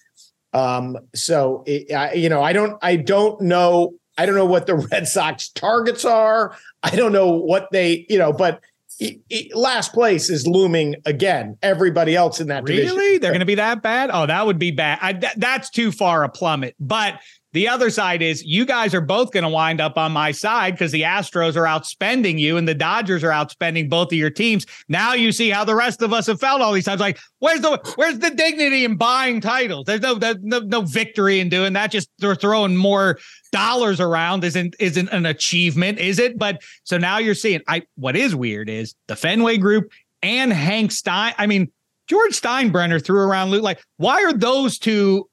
Um, so it, I, you know, I don't, I don't know, I don't know what the Red Sox targets are. I don't know what they, you know, but it, it, last place is looming again. Everybody else in that really, division. they're going to be that bad? Oh, that would be bad. I, th- that's too far a plummet. But the other side is you guys are both going to wind up on my side because the Astros are outspending you and the Dodgers are outspending both of your teams. Now you see how the rest of us have felt all these times. Like, where's the where's the dignity in buying titles? There's no there's no, no victory in doing that. Just they're throwing more dollars around isn't isn't an achievement, is it? But so now you're seeing I what is weird is the Fenway group and Hank Stein. I mean, George Steinbrenner threw around loot. Like, why are those two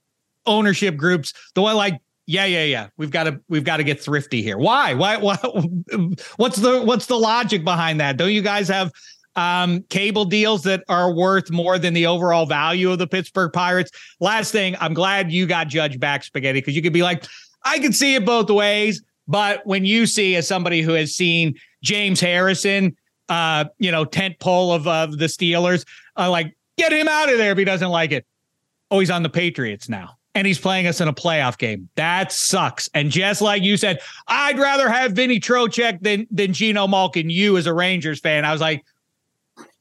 ownership groups the one like yeah, yeah, yeah. We've got to we've got to get thrifty here. Why? Why? Why? What's the what's the logic behind that? Don't you guys have um, cable deals that are worth more than the overall value of the Pittsburgh Pirates? Last thing, I'm glad you got Judge back spaghetti because you could be like, I can see it both ways. But when you see as somebody who has seen James Harrison, uh, you know, tent pole of of the Steelers, uh, like get him out of there if he doesn't like it. Oh, he's on the Patriots now and he's playing us in a playoff game. That sucks. And just like you said, I'd rather have Vinny Trocheck than than Geno Malkin. You as a Rangers fan, I was like,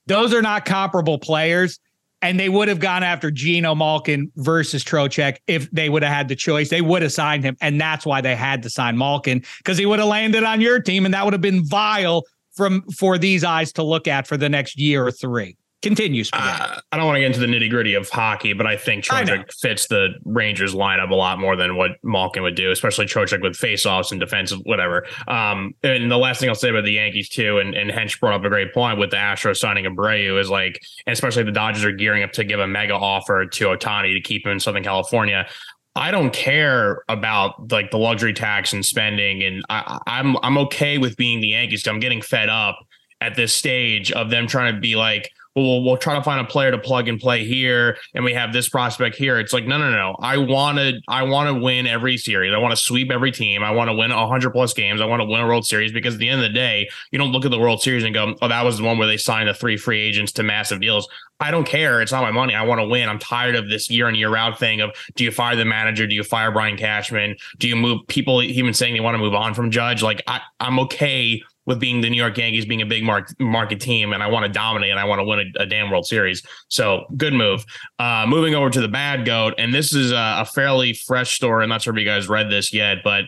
those are not comparable players. And they would have gone after Geno Malkin versus Trocheck if they would have had the choice. They would have signed him, and that's why they had to sign Malkin because he would have landed on your team, and that would have been vile from for these eyes to look at for the next year or three. Continue. Uh, I don't want to get into the nitty gritty of hockey, but I think Trocheck fits the Rangers lineup a lot more than what Malkin would do, especially Trocheck with faceoffs and defensive whatever. Um, and the last thing I'll say about the Yankees too, and, and Hench brought up a great point with the Astros signing Abreu is like, and especially the Dodgers are gearing up to give a mega offer to Ohtani to keep him in Southern California. I don't care about like the luxury tax and spending, and I, I'm I'm okay with being the Yankees. I'm getting fed up at this stage of them trying to be like well, we'll try to find a player to plug and play here, and we have this prospect here. It's like, no, no, no. I want to, I want to win every series. I want to sweep every team. I want to win hundred plus games. I want to win a World Series because at the end of the day, you don't look at the World Series and go, oh, that was the one where they signed the three free agents to massive deals. I don't care. It's not my money. I want to win. I'm tired of this year in year out thing of do you fire the manager? Do you fire Brian Cashman? Do you move people even saying they want to move on from Judge? Like I, I'm okay with being the New York Yankees being a big market market team, and I want to dominate and I want to win a, a, damn World Series. So good move. Uh, moving over to the bad goat, and this is a, a fairly fresh story. I'm not sure if you guys read this yet, but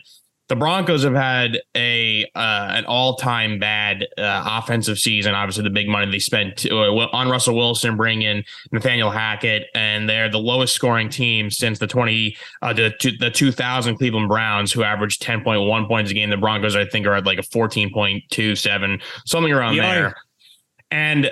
the Broncos have had a uh, an all time bad uh, offensive season. Obviously, the big money they spent uh, on Russell Wilson, bring in Nathaniel Hackett, and they're the lowest scoring team since the twenty uh, the the two thousand Cleveland Browns, who averaged ten point one points a game. The Broncos, I think, are at like a fourteen point two seven, something around yeah. there. And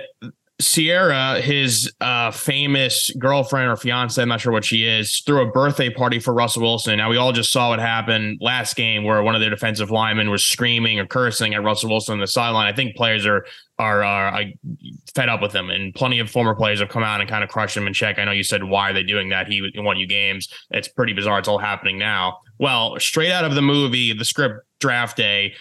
Ciara, his uh, famous girlfriend or fiance, I'm not sure what she is, threw a birthday party for Russell Wilson. Now, we all just saw what happened last game where one of their defensive linemen was screaming or cursing at Russell Wilson on the sideline. I think players are, are, are fed up with him, and plenty of former players have come out and kind of crushed him in check. I know you said, why are they doing that? He won you games. It's pretty bizarre. It's all happening now. Well, straight out of the movie, the script draft day,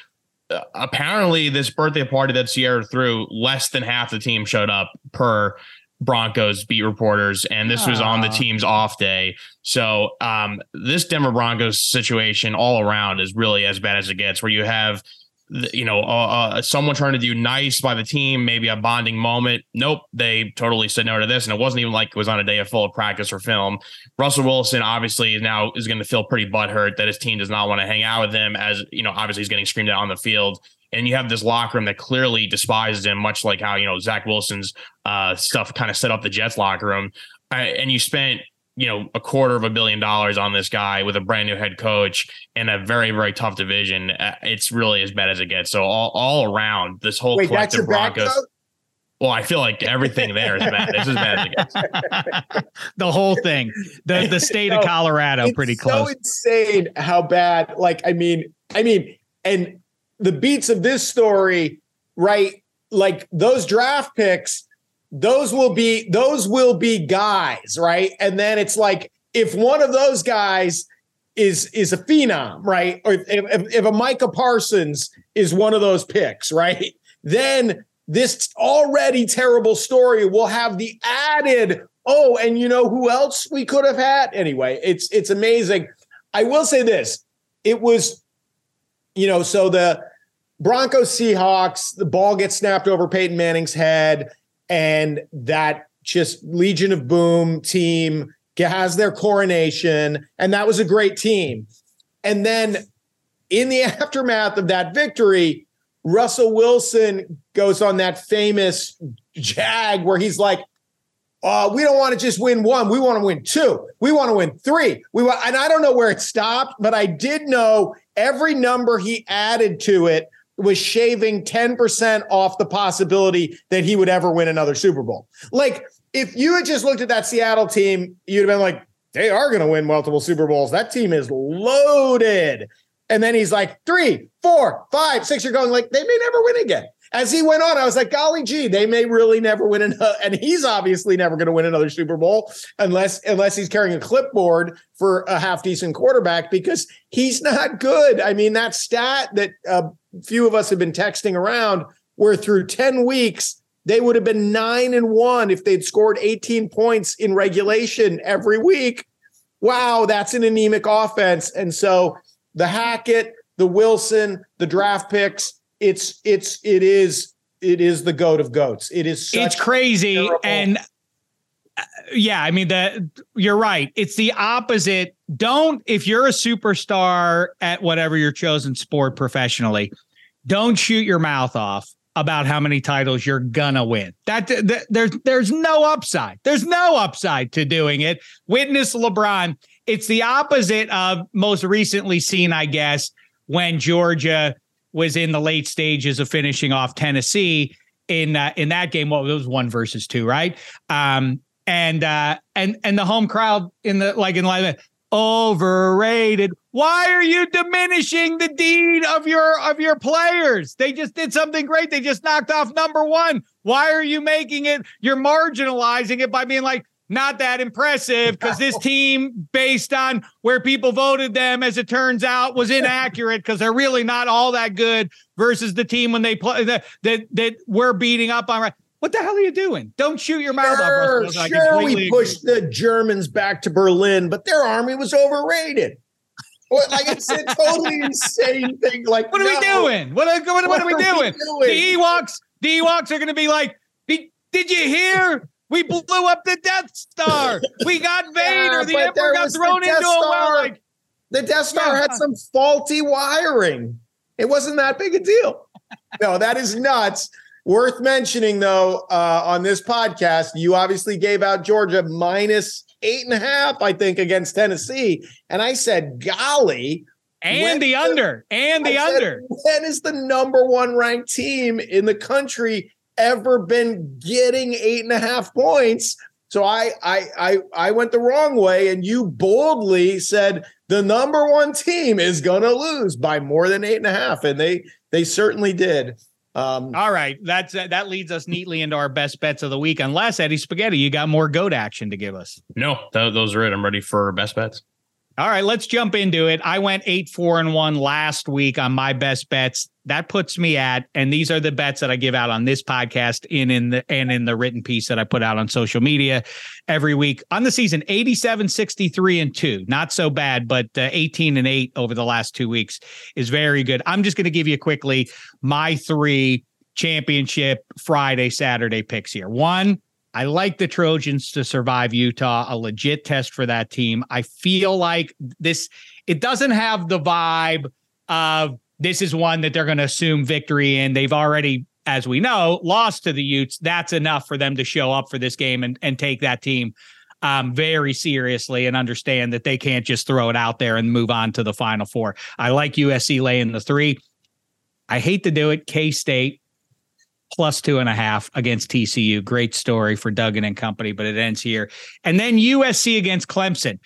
apparently this birthday party that Ciara threw, less than half the team showed up per Broncos beat reporters, and this was on the team's off day. So um, this Denver Broncos situation all around is really as bad as it gets, where you have you know, uh, uh, someone trying to do nice by the team, maybe a bonding moment. Nope, they totally said no to this, and it wasn't even like it was on a day of full of practice or film. Russell Wilson obviously now is going to feel pretty butthurt that his team does not want to hang out with him, as you know, obviously he's getting screamed at on the field. And you have this locker room that clearly despises him, much like how you know Zach Wilson's uh, stuff kind of set up the Jets locker room. Uh, and you spent you know a quarter of a billion dollars on this guy with a brand new head coach and a very very tough division. Uh, it's really as bad as it gets. So all all around this whole Wait, collective Broncos. Well, I feel like everything there is bad. It's as bad as it gets. the whole thing, the the state of Colorado, pretty close. So insane how bad. Like, I mean, I mean, and the beats of this story, right? Like those draft picks those will be those will be guys, right? And then it's like if one of those guys is is a phenom, right? Or if, if, if a Micah Parsons is one of those picks, right? Then this already terrible story will have the added oh and you know who else we could have had anyway it's it's amazing i will say this it was you know so the broncos seahawks the ball gets snapped over peyton manning's head and that just Legion of Boom team has their coronation, and that was a great team. And then in the aftermath of that victory, Russell Wilson goes on that famous jag where he's like, uh, we don't want to just win one. We want to win two. We want to win three. We want, and I don't know where it stopped, but I did know every number he added to it was shaving 10% off the possibility that he would ever win another Super Bowl. Like, if you had just looked at that Seattle team, you'd have been like, they are going to win multiple Super Bowls. That team is loaded. And then he's like, three, four, five, six. You're going like, they may never win again. As he went on, I was like, golly gee, they may really never win another. And he's obviously never going to win another Super Bowl unless unless he's carrying a clipboard for a half decent quarterback because he's not good. I mean, that stat that uh, few of us have been texting around where through 10 weeks they would have been 9 and 1 if they'd scored 18 points in regulation every week wow that's an anemic offense and so the hackett the wilson the draft picks it's it's it is it is the goat of goats it is it's crazy terrible- and uh, yeah, I mean the you're right. It's the opposite. Don't if you're a superstar at whatever your chosen sport professionally, don't shoot your mouth off about how many titles you're gonna win. That, that there's there's no upside. There's no upside to doing it. Witness LeBron. It's the opposite of most recently seen, I guess, when Georgia was in the late stages of finishing off Tennessee in uh, in that game. What well, was one versus two, right? Um, and uh, and and the home crowd in the like in live overrated. Why are you diminishing the deed of your of your players? They just did something great. They just knocked off number one. Why are you making it? You're marginalizing it by being like, not that impressive because this team, based on where people voted them, as it turns out, was inaccurate because they're really not all that good versus the team when they play that that that we're beating up on. What the hell are you doing? Don't shoot your mouth sure, off. Sure, we pushed agree. the Germans back to Berlin, but their army was overrated. like it's a totally insane thing. Like, what are no. we doing? What, what, what, what are, we, are doing? we doing? The Ewoks, the Ewoks are going to be like, did you hear? We blew up the Death Star. We got Vader. Yeah, the Emperor got thrown into Star. a well. Like, the Death Star yeah. had some faulty wiring. It wasn't that big a deal. no, that is nuts. Worth mentioning, though, uh, on this podcast, you obviously gave out Georgia minus eight and a half, I think, against Tennessee. And I said, golly. And the under. And the I under. Said, when is the number one ranked team in the country ever been getting eight and a half points. So I I I I went the wrong way, and you boldly said the number one team is gonna lose by more than eight and a half, and they they certainly did. Um, All right, that's uh, that leads us neatly into our best bets of the week. Unless Eddie Spaghetti, you got more goat action to give us. No, th- those are it. I'm ready for best bets. All right, let's jump into it. I went eight, four, and one last week on my best bets. That puts me at, and these are the bets that I give out on this podcast in in the and in the written piece that I put out on social media every week on the season 87, 63, and two. Not so bad, but uh, 18 and eight over the last two weeks is very good. I'm just going to give you quickly my three championship Friday, Saturday picks here. One, I like the Trojans to survive Utah, a legit test for that team. I feel like this, it doesn't have the vibe of this is one that they're going to assume victory in. They've already, as we know, lost to the Utes. That's enough for them to show up for this game and, and take that team um, very seriously and understand that they can't just throw it out there and move on to the final four. I like USC laying the three. I hate to do it. K State plus two and a half against TCU. Great story for Duggan and company, but it ends here. And then USC against Clemson.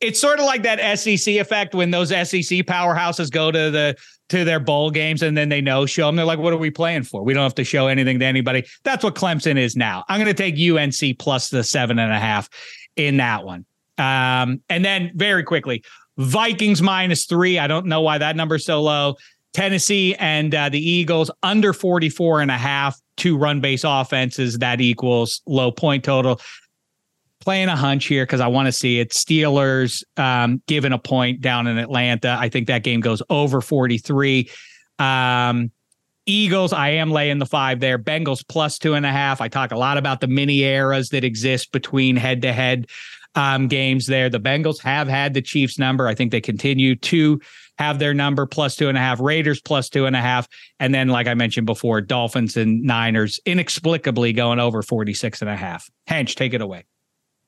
It's sort of like that SEC effect when those SEC powerhouses go to the to their bowl games and then they know show them. They're like, what are we playing for? We don't have to show anything to anybody. That's what Clemson is now. I'm going to take UNC plus the seven and a half in that one. Um, and then very quickly, Vikings minus three. I don't know why that number's so low. Tennessee and uh, the Eagles under 44 and a half, two run base offenses. That equals low point total. Playing a hunch here because I want to see it. Steelers um, given a point down in Atlanta. I think that game goes over 43. Um, Eagles, I am laying the five there. Bengals plus two and a half. I talk a lot about the mini eras that exist between head to head games there. The Bengals have had the Chiefs number. I think they continue to have their number plus two and a half, Raiders plus two and a half. And then, like I mentioned before, Dolphins and Niners inexplicably going over 46 and a half. Hench, take it away.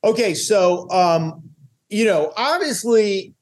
Okay. So, um, you know, obviously,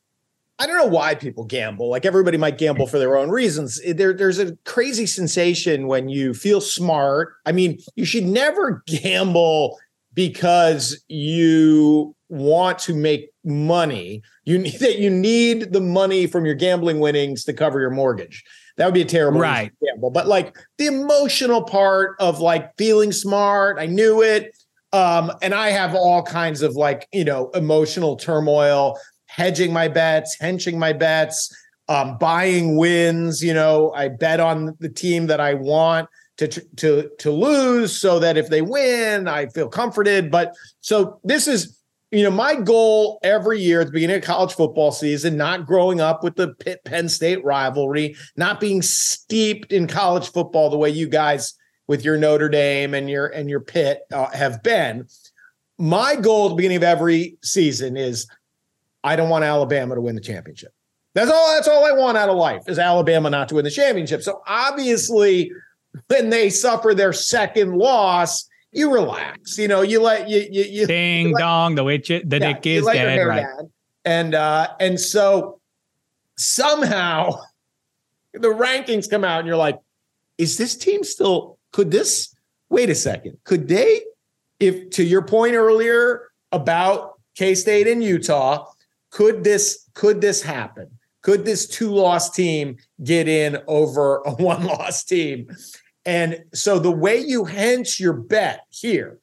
I don't know why people gamble. Like everybody might gamble for their own reasons. There, there's a crazy sensation when you feel smart. I mean, you should never gamble because you want to make money. You need that you need the money from your gambling winnings to cover your mortgage. That would be a terrible right. gamble. But like the emotional part of like feeling smart, I knew it. Um, and I have all kinds of like, you know, emotional turmoil, hedging my bets, henching my bets, um, buying wins. You know, I bet on the team that I want to to to lose so that if they win, I feel comforted. But so this is you know, my goal every year at the beginning of college football season, not growing up with the Pitt Penn State rivalry, not being steeped in college football the way you guys with your Notre Dame and your and your Pitt uh, have been. My goal at the beginning of every season is I don't want Alabama to win the championship. That's all that's all I want out of life is Alabama not to win the championship. So obviously when they suffer their second loss, you relax. You know, you let you you, you ding you dong. The witch, the yeah, dick is dead, right? Down. And uh, and so somehow the rankings come out, and you're like, is this team still? Could this? Wait a second. Could they? If to your point earlier about K State and Utah, could this could this happen? Could this two loss team get in over a one loss team? And so the way you hench your bet here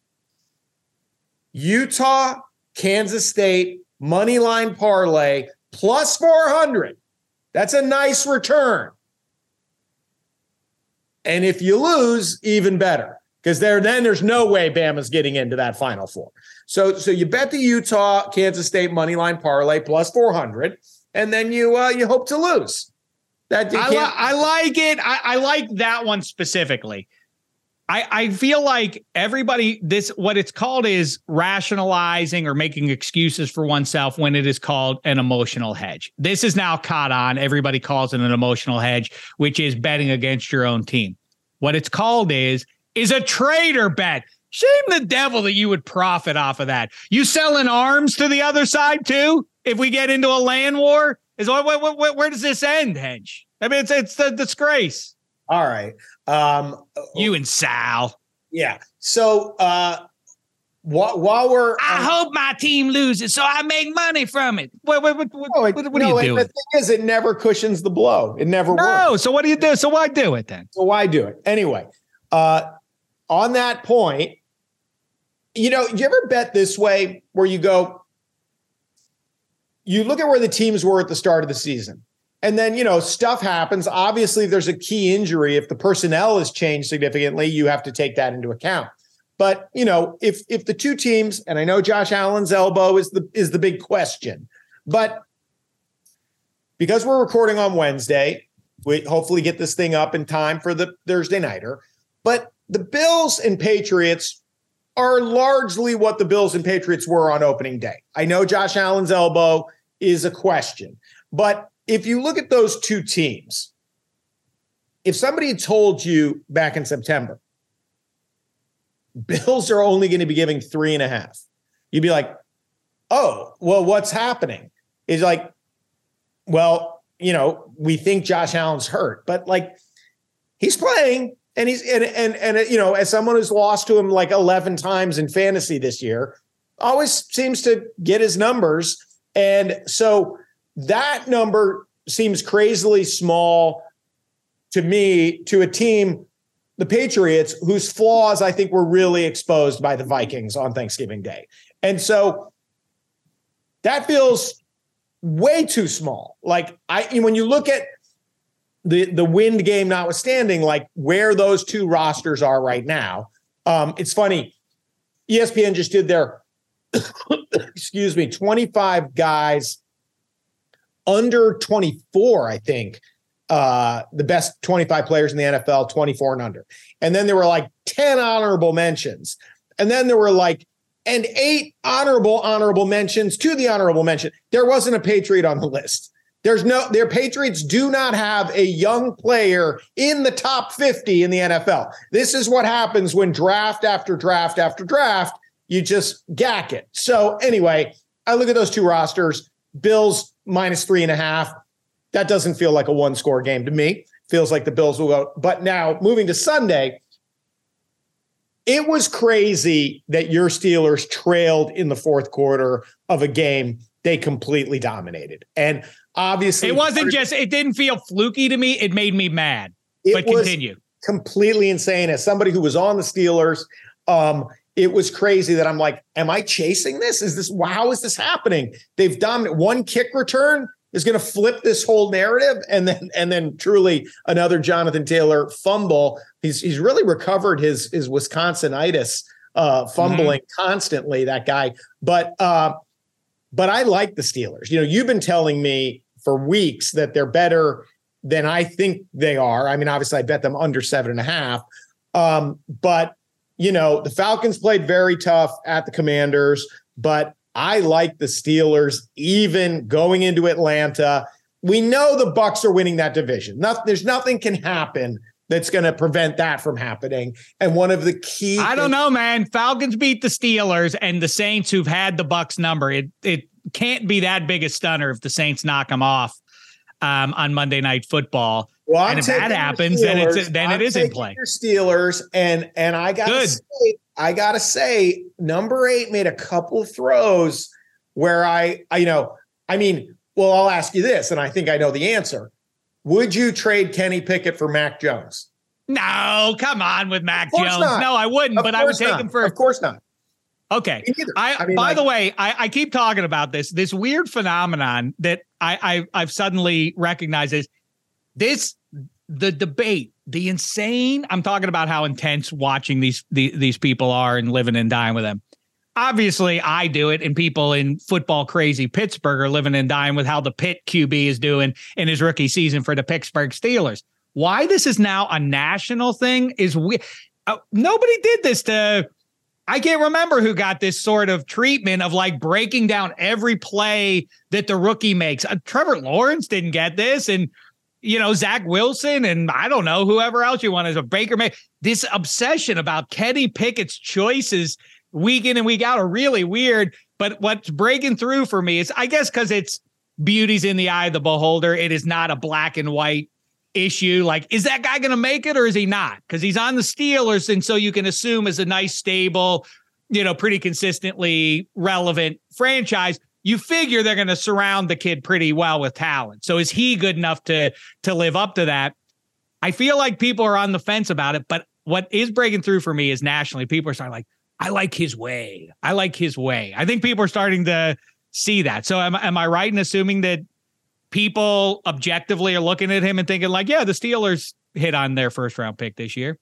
Utah, Kansas State, money line parlay plus 400. That's a nice return. And if you lose, even better. Because there then there's no way Bama's getting into that final four. So so you bet the Utah Kansas State money line parlay plus 400 and then you uh, you hope to lose. That I, li- I, like it. I, I like that one specifically. I, I feel like everybody this what it's called is rationalizing or making excuses for oneself when it is called an emotional hedge. This is now caught on. Everybody calls it an emotional hedge, which is betting against your own team. What it's called is is a traitor bet. Shame the devil that you would profit off of that. You selling arms to the other side too? If we get into a land war, is where, where, where does this end, Hedge? I mean, it's it's the disgrace. All right. Um, you and Sal. Yeah. So uh, while, while we're, I hope my team loses so I make money from it. What, what, what, No, it- what, what no, are you The thing is, it never cushions the blow. It never works. No. So what do you do? So why do it then? So why do it anyway? Uh, on that point, you know, you ever bet this way where you go, you look at where the teams were at the start of the season, and then you know stuff happens. Obviously, there's a key injury. If the personnel has changed significantly, you have to take that into account. But you know, if if the two teams, and I know Josh Allen's elbow is the is the big question, but because we're recording on Wednesday, we hopefully get this thing up in time for the Thursday nighter. But the Bills and Patriots are largely what the Bills and Patriots were on opening day. I know Josh Allen's elbow is a question, but if you look at those two teams, if somebody told you back in September, Bills are only going to be giving three and a half, you'd be like, oh, well, what's happening? Is like, well, you know, we think Josh Allen's hurt, but like he's playing and he's and and and you know, as someone who's lost to him like 11 times in fantasy this year, always seems to get his numbers. And so that number seems crazily small to me to a team the Patriots whose flaws I think were really exposed by the Vikings on Thanksgiving Day. And so that feels way too small. Like I when you look at the the wind game notwithstanding, like where those two rosters are right now. Um, it's funny. ESPN just did their excuse me, 25 guys under 24, I think. Uh, the best 25 players in the NFL, 24 and under. And then there were like 10 honorable mentions. And then there were like and eight honorable honorable mentions to the honorable mention. There wasn't a Patriot on the list. There's no their Patriots do not have a young player in the top 50 in the NFL. This is what happens when draft after draft after draft, you just gack it. So anyway, I look at those two rosters, Bills minus three and a half. That doesn't feel like a one score game to me. Feels like the Bills will go. But now moving to Sunday, it was crazy that your Steelers trailed in the fourth quarter of a game they completely dominated. And obviously, It wasn't just, it didn't feel fluky to me. It made me mad. it but was continue. completely insane. As somebody who was on the Steelers, um, it was crazy that I'm like, am I chasing this? Is this how is this happening? They've dominated one kick return is going to flip this whole narrative, and then and then truly another Jonathan Taylor fumble. He's he's really recovered his his Wisconsinitis, uh, fumbling constantly. That guy, but uh, but I like the Steelers. You know, you've been telling me for weeks that they're better than I think they are. I mean, obviously, I bet them under seven and a half. Um, but you know, the Falcons played very tough at the Commanders, but I like the Steelers even going into Atlanta. We know the Bucs are winning that division. Nothing, there's nothing can happen that's going to prevent that from happening. And one of the key I don't know, man. Falcons beat the Steelers and the Saints, who've had the Bucs number. It it can't be that big a stunner if the Saints knock them off um, on Monday Night Football. Well, I'm And if that happens, then it's- then I'm is in play. Your Steelers, and and I Good. say, I gotta say, number eight made a couple of throws where I, I, you know, I mean, well, I'll ask you this, and I think I know the answer. Would you trade Kenny Pickett for Mac Jones? No, come on with Mac Jones. not. No, I wouldn't, Of but I would take not. him for Of course not. Okay. I, I mean, by like- the way, I, I keep talking about this this weird phenomenon that I, I I've suddenly recognized is this the debate, the insane. I'm talking about how intense watching these the, these people are and living and dying with them. Obviously, I do it, and people in football crazy Pittsburgh are living and dying with how the Pitt QB is doing in his rookie season for the Pittsburgh Steelers. Why this is now a national thing is we uh, nobody did this to I can't remember who got this sort of treatment of like breaking down every play that the rookie makes. Uh, Trevor Lawrence didn't get this, and you know Zach Wilson, and I don't know whoever else you want as a Baker May. This obsession about Kenny Pickett's choices week in and week out are really weird. But what's breaking through for me is, I guess, because it's beauty's in the eye of the beholder. It is not a black and white issue. Like, is that guy going to make it or is he not? Because he's on the Steelers. And so you can assume as a nice, stable, you know, pretty consistently relevant franchise, you figure they're going to surround the kid pretty well with talent. So is he good enough to to live up to that? I feel like people are on the fence about it, but what is breaking through for me is nationally, people are starting like, I like his way. I like his way. I think people are starting to see that. So am, am I right in assuming that people objectively are looking at him and thinking like, yeah, the Steelers hit on their first round pick this year?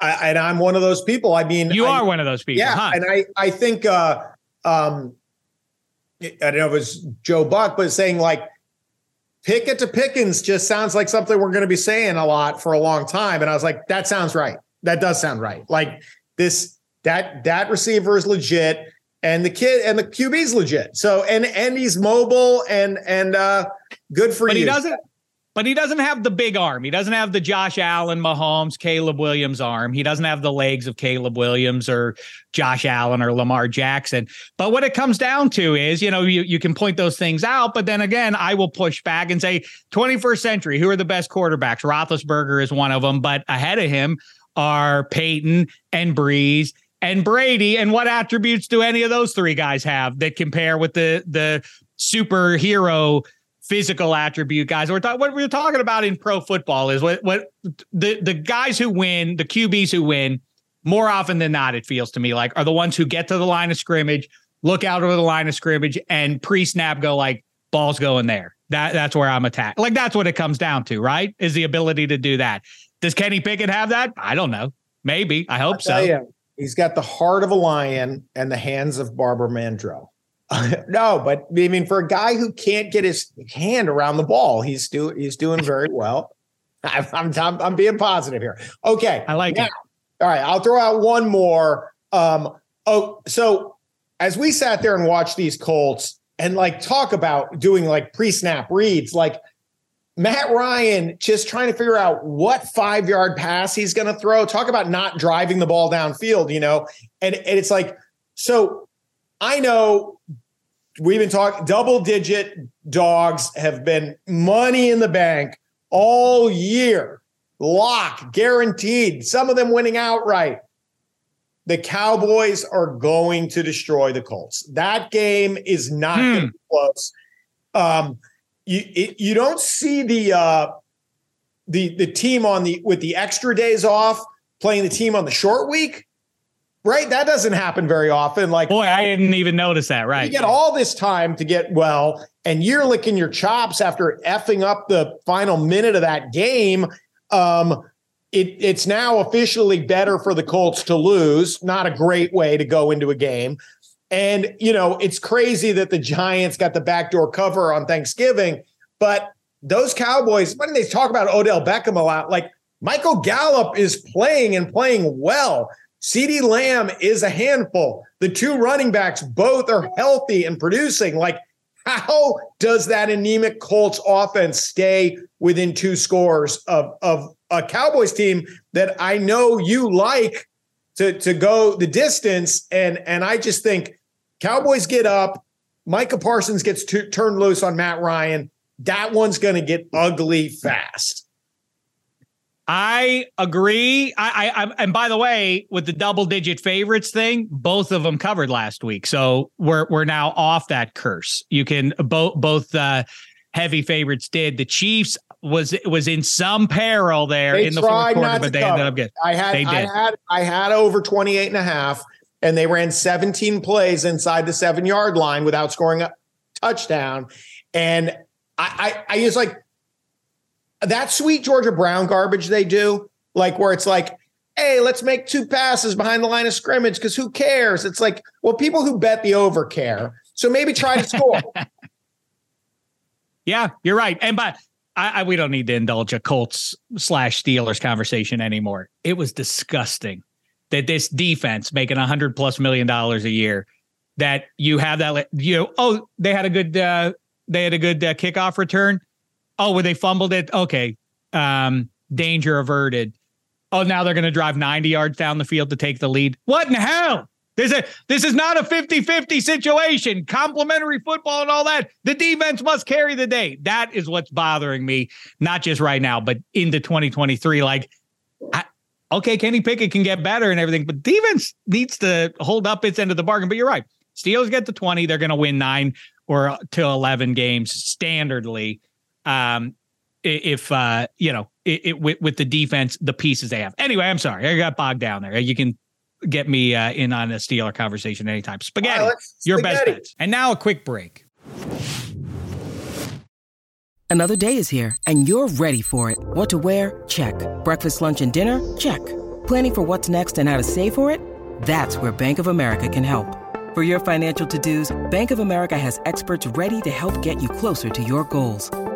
I, and I'm one of those people. I mean, you I, are one of those people. Yeah, huh? and I I think uh, um, I don't know if it was Joe Buck, but saying like Pickett to Pickens just sounds like something we're going to be saying a lot for a long time. And I was like, that sounds right. That does sound right. Like this that that receiver is legit, and the kid and the QB is legit. So and and he's mobile and and uh, good for but you. he doesn't but he doesn't have the big arm. He doesn't have the Josh Allen, Mahomes, Caleb Williams arm. He doesn't have the legs of Caleb Williams or Josh Allen or Lamar Jackson. But what it comes down to is, you know, you, you can point those things out. But then again, I will push back and say 21st century, who are the best quarterbacks? Roethlisberger is one of them, but ahead of him are Peyton and Brees and Brady. And what attributes do any of those three guys have that compare with the the superhero physical attribute guys. We're talking what we're talking about in pro football is what what the the guys who win, the QBs who win, more often than not, it feels to me like are the ones who get to the line of scrimmage, look out over the line of scrimmage, and pre-snap go like balls going there. That that's where I'm attacked. Like that's what it comes down to, right? Is the ability to do that. Does Kenny Pickett have that? I don't know. Maybe. I hope so. You, he's got the heart of a lion and the hands of Barbara Mandrell. no, but I mean, for a guy who can't get his hand around the ball, he's doing he's doing very well. I'm, I'm, I'm being positive here. Okay, I like now, it. All right, I'll throw out one more. Um, oh, so as we sat there and watched these Colts and like talk about doing like pre-snap reads, like Matt Ryan just trying to figure out what five yard pass he's going to throw. Talk about not driving the ball downfield, you know? And, and it's like, so I know we've been talking double digit dogs have been money in the bank all year, lock, guaranteed, some of them winning outright. The Cowboys are going to destroy the Colts. That game is not hmm. going to be close. Um, you it, you don't see the uh, the the team on the with the extra days off playing the team on the short week, right? That doesn't happen very often. Like, boy, I didn't even notice that. Right, you get all this time to get well, and you're licking your chops after effing up the final minute of that game. Um, it, it's now officially better for the Colts to lose. Not a great way to go into a game. And, you know, it's crazy that the Giants got the backdoor cover on Thanksgiving, but those Cowboys, when they talk about Odell Beckham a lot, like Michael Gallup is playing and playing well. CeeDee Lamb is a handful. The two running backs both are healthy and producing. Like, how does that anemic Colts offense stay within two scores of, of a Cowboys team that I know you like to, to go the distance? And, and I just think Cowboys get up. Micah Parsons gets turned loose on Matt Ryan. That one's going to get ugly fast. I agree. I, I, and by the way, with the double digit favorites thing, both of them covered last week, so we're we're now off that curse. You can both both uh, heavy favorites did. The Chiefs was was in some peril there they in the fourth quarter, but they cover. ended up getting. I had I had I had over 28 and a half and they ran 17 plays inside the seven yard line without scoring a touchdown. And I, I, I was like, that sweet Georgia Brown garbage they do, like where it's like, hey, let's make two passes behind the line of scrimmage because who cares? It's like, well, people who bet the over care. So maybe try to score. yeah, you're right. And but I, I, we don't need to indulge a Colts slash Steelers conversation anymore. It was disgusting that this defense making a hundred plus million dollars a year, that you have that you know, oh, they had a good uh, they had a good uh, kickoff return. Oh, where they fumbled it. Okay, um, danger averted. Oh, now they're going to drive 90 yards down the field to take the lead. What in hell? This is this is not a 50-50 situation. Complementary football and all that. The defense must carry the day. That is what's bothering me, not just right now, but into 2023. Like, I, okay, Kenny Pickett can get better and everything, but defense needs to hold up its end of the bargain. But you're right. Steelers get to 20, they're going to win nine or to 11 games standardly. Um, if uh, you know, it, it, with, with the defense, the pieces they have. Anyway, I'm sorry, I got bogged down there. You can get me uh, in on a Steeler conversation anytime. Spaghetti, your best bets. And now a quick break. Another day is here, and you're ready for it. What to wear? Check. Breakfast, lunch, and dinner? Check. Planning for what's next and how to save for it? That's where Bank of America can help. For your financial to-dos, Bank of America has experts ready to help get you closer to your goals.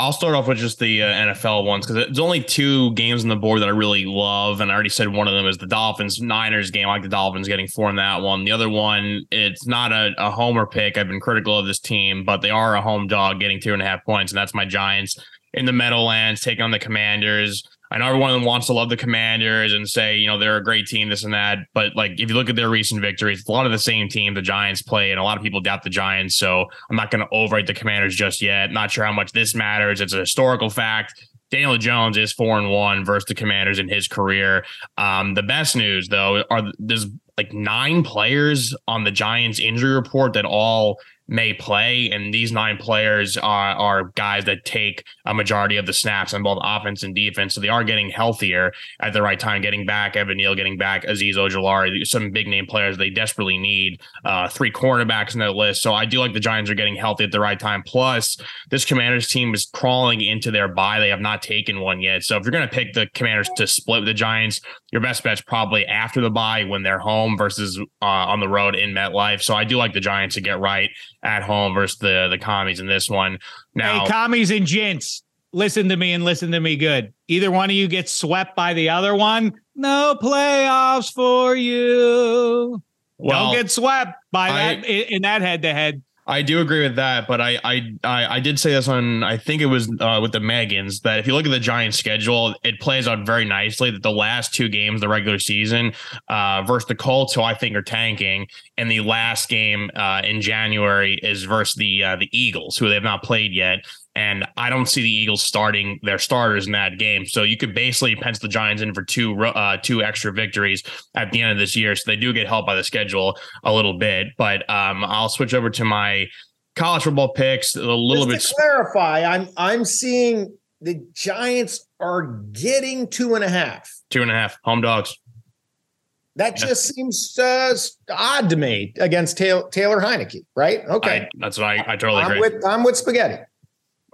I'll start off with just the uh, NFL ones because there's only two games on the board that I really love, and I already said one of them is the Dolphins Niners game. I like the Dolphins getting four in that one. The other one, it's not a, a homer pick. I've been critical of this team, but they are a home dog, getting two and a half points, and that's my Giants in the Meadowlands taking on the Commanders. I know everyone wants to love the Commanders and say, you know, they're a great team, this and that. But like, if you look at their recent victories, a lot of the same team the Giants play, and a lot of people doubt the Giants. So I'm not going to overrate the Commanders just yet. Not sure how much this matters. It's a historical fact. Daniel Jones is four and one versus the Commanders in his career. Um, the best news, though, are there's like nine players on the Giants injury report that all may play. And these nine players are, are guys that take a majority of the snaps on both offense and defense. So they are getting healthier at the right time, getting back Evan Neal, getting back Azeez Ojulari, some big name players they desperately need. Uh, three cornerbacks in that list. So I do like the Giants are getting healthy at the right time. Plus, this Commanders team is crawling into their bye. They have not taken one yet. So if you're going to pick the Commanders to split with the Giants, your best bet's probably after the bye when they're home versus uh, on the road in MetLife. So I do like the Giants to get right at home versus the the commies in this one. Now, hey, commies and gents, listen to me and listen to me good. Either one of you gets swept by the other one, no playoffs for you. Well, Don't get swept by I, that in that head to head. I do agree with that, but I I I, did say this on I think it was uh, with the Megans that if you look at the Giants schedule, it plays out very nicely. That the last two games, the regular season, uh, versus the Colts, who I think are tanking, and the last game uh, in January is versus the uh, the Eagles, who they have not played yet. And I don't see the Eagles starting their starters in that game. So you could basically pencil the Giants in for two uh, two extra victories at the end of this year. So they do get helped by the schedule a little bit. But um, I'll switch over to my college football picks a little Just bit. clarify, I'm I'm seeing the Giants are getting two and a half. Two and a half home dogs. That yeah. just seems uh, odd to me against Taylor, Taylor Heinicke, right? Okay, I, that's what I, I totally I'm agree. With, I'm with spaghetti.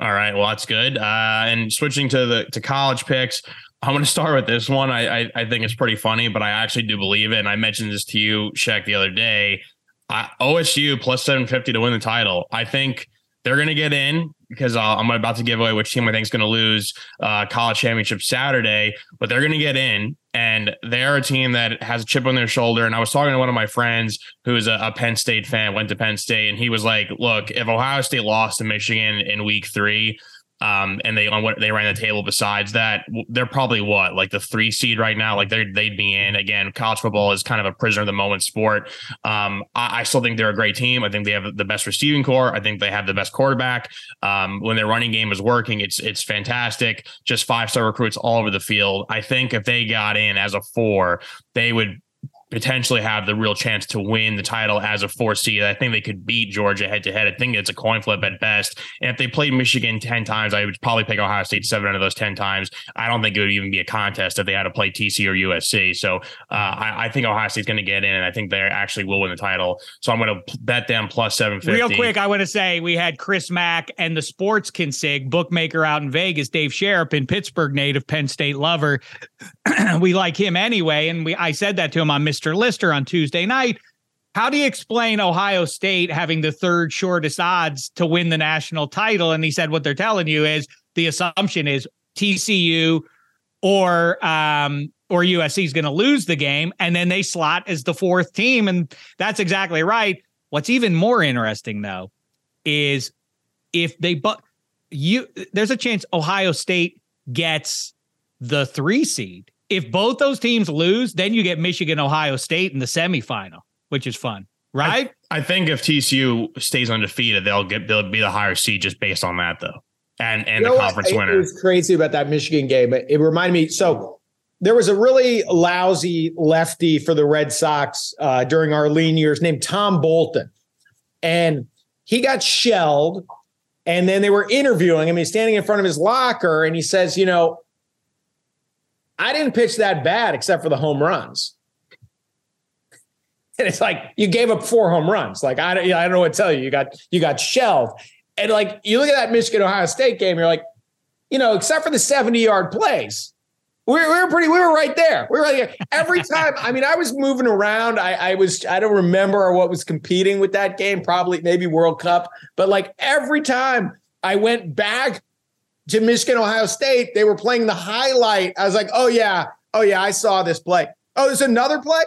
All right, well that's good. Uh, and switching to the to college picks, I'm going to start with this one. I, I, I think it's pretty funny, but I actually do believe it. And I mentioned this to you, Shaq, the other day. I, OSU plus 750 to win the title. I think they're going to get in because uh, I'm about to give away which team I think is going to lose uh, college championship Saturday, but they're going to get in, and they're a team that has a chip on their shoulder. And I was talking to one of my friends who's a, a Penn State fan, went to Penn State, and he was like, "Look, if Ohio State lost to Michigan in Week three, um, and they on what they ran the table besides that, they're probably what like the three seed right now. Like they they'd be in again. College football is kind of a prisoner of the moment sport. Um, I, I, still think they're a great team. I think they have the best receiving core. I think they have the best quarterback. Um, when their running game is working, it's it's fantastic. Just five star recruits all over the field. I think if they got in as a four, they would potentially have the real chance to win the title as a four seed. I think they could beat Georgia head to head. I think it's a coin flip at best. And if they played Michigan 10 times, I would probably pick Ohio State seven out of those 10 times. I don't think it would even be a contest if they had to play TC or USC. So uh, I, I, think Ohio State's going to get in, and I think they actually will win the title. So I'm going to bet them plus 750. Real quick, I want to say we had Chris Mack and the sports consig bookmaker out in Vegas, Dave Sharapin, Pittsburgh native, Penn State lover. we like him anyway. And we I said that to him on Mr. Lister on Tuesday night. How do you explain Ohio State having the third shortest odds to win the national title? And he said, what they're telling you is the assumption is TCU or um, or USC is going to lose the game, and then they slot as the fourth team, and that's exactly right. What's even more interesting though is if they but you there's a chance Ohio State gets the three seed if both those teams lose, then you get Michigan, Ohio State in the semifinal, which is fun, right? I, I think if TCU stays undefeated, they'll get they'll be the higher seed just based on that, though, and and you the conference what? winner. It was crazy about that Michigan game. It, it reminded me so. There was a really lousy lefty for the Red Sox uh, during our lean years named Tom Bolton. And he got shelled. And then they were interviewing him. He's standing in front of his locker and he says, You know, I didn't pitch that bad except for the home runs. And it's like you gave up four home runs. Like I don't, I don't know what to tell you. You got you got shelved. And like you look at that Michigan Ohio State game, you're like, you know, except for the 70 yard plays, we were, we were pretty, we were right there. We were right there. Every time, I mean, I was moving around. I, I was, I don't remember what was competing with that game, probably maybe World Cup, but like every time I went back to Michigan, Ohio State, they were playing the highlight. I was like, oh, yeah. Oh, yeah. I saw this play. Oh, there's another play.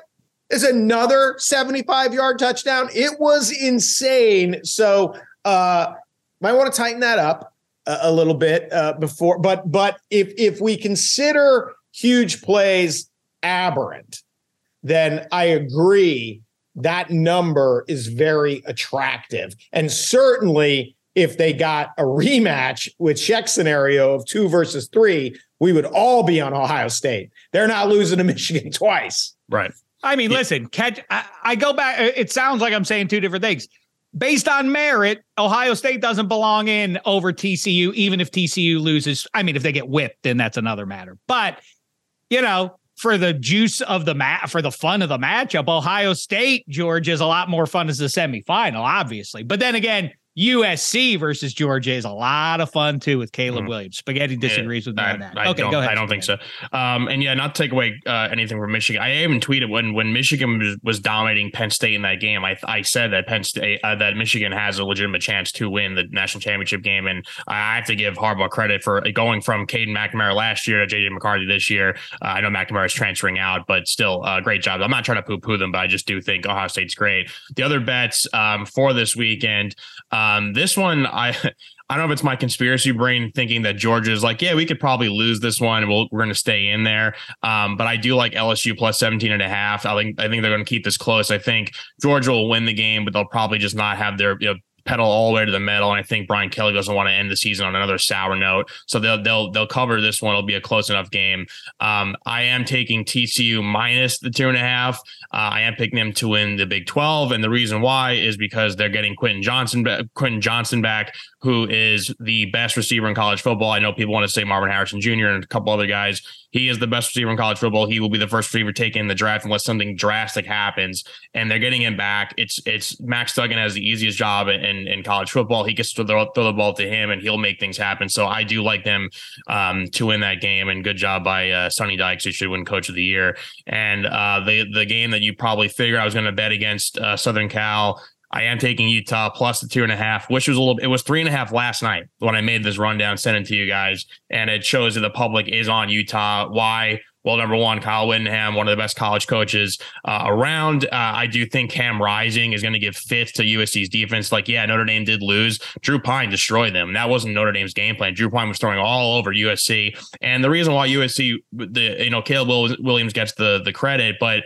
There's another 75 yard touchdown. It was insane. So, uh, might want to tighten that up a, a little bit uh, before. But, but if, if we consider huge plays aberrant, then I agree that number is very attractive. And certainly, if they got a rematch with Sheck scenario of two versus three, we would all be on Ohio State. They're not losing to Michigan twice. Right. I mean, yeah. listen, catch, I, I go back. It sounds like I'm saying two different things. Based on merit, Ohio State doesn't belong in over TCU, even if TCU loses. I mean, if they get whipped, then that's another matter. But, you know, for the juice of the mat, for the fun of the matchup, Ohio State, Georgia is a lot more fun as the semifinal, obviously. But then again, USC versus Georgia is a lot of fun too with Caleb mm. Williams. Spaghetti disagrees yeah, with me I, on that. I okay, go ahead. I don't think so. Um, and yeah, not to take away uh, anything from Michigan. I even tweeted when when Michigan was, was dominating Penn State in that game. I I said that Penn State uh, that Michigan has a legitimate chance to win the national championship game, and I have to give Harbaugh credit for going from Cade McNamara last year to JJ McCarthy this year. Uh, I know McNamara is transferring out, but still, uh, great job. I'm not trying to poo poo them, but I just do think Ohio State's great. The other bets um, for this weekend, um, this one I I don't know if it's my conspiracy brain thinking that Georgia is like, yeah, we could probably lose this one. We'll, we're going to stay in there. Um, but I do like LSU plus 17 and a half. I think, I think they're going to keep this close. I think Georgia will win the game, but they'll probably just not have their, you know, pedal all the way to the metal. And I think Brian Kelly doesn't want to end the season on another sour note. So they'll they'll they'll cover this one. It'll be a close enough game. Um, I am taking TCU minus the two and a half. Uh, I am picking them to win the Big 12, and the reason why is because they're getting Quentin Johnston Quentin Johnston back, who is the best receiver in college football. I know people want to say Marvin Harrison Jr. and a couple other guys. He is the best receiver in college football. He will be the first receiver taken in the draft unless something drastic happens. And they're getting him back. It's it's Max Duggan has the easiest job in, in college football. He gets to throw, throw the ball to him and he'll make things happen. So I do like them um, to win that game. And good job by uh, Sonny Dykes, who should win Coach of the Year. And uh, the the game that you probably figured I was going to bet against uh, Southern Cal I am taking Utah plus the two and a half, which was a little. It was three and a half last night when I made this rundown, sent it to you guys, and it shows that the public is on Utah. Why? Well, number one, Kyle Whittingham, one of the best college coaches uh, around. Uh, I do think Cam Rising is going to give fifth to USC's defense. Like, yeah, Notre Dame did lose. Drew Pyne destroyed them. That wasn't Notre Dame's game plan. Drew Pyne was throwing all over USC, and the reason why USC, the you know, Caleb Williams gets the the credit, but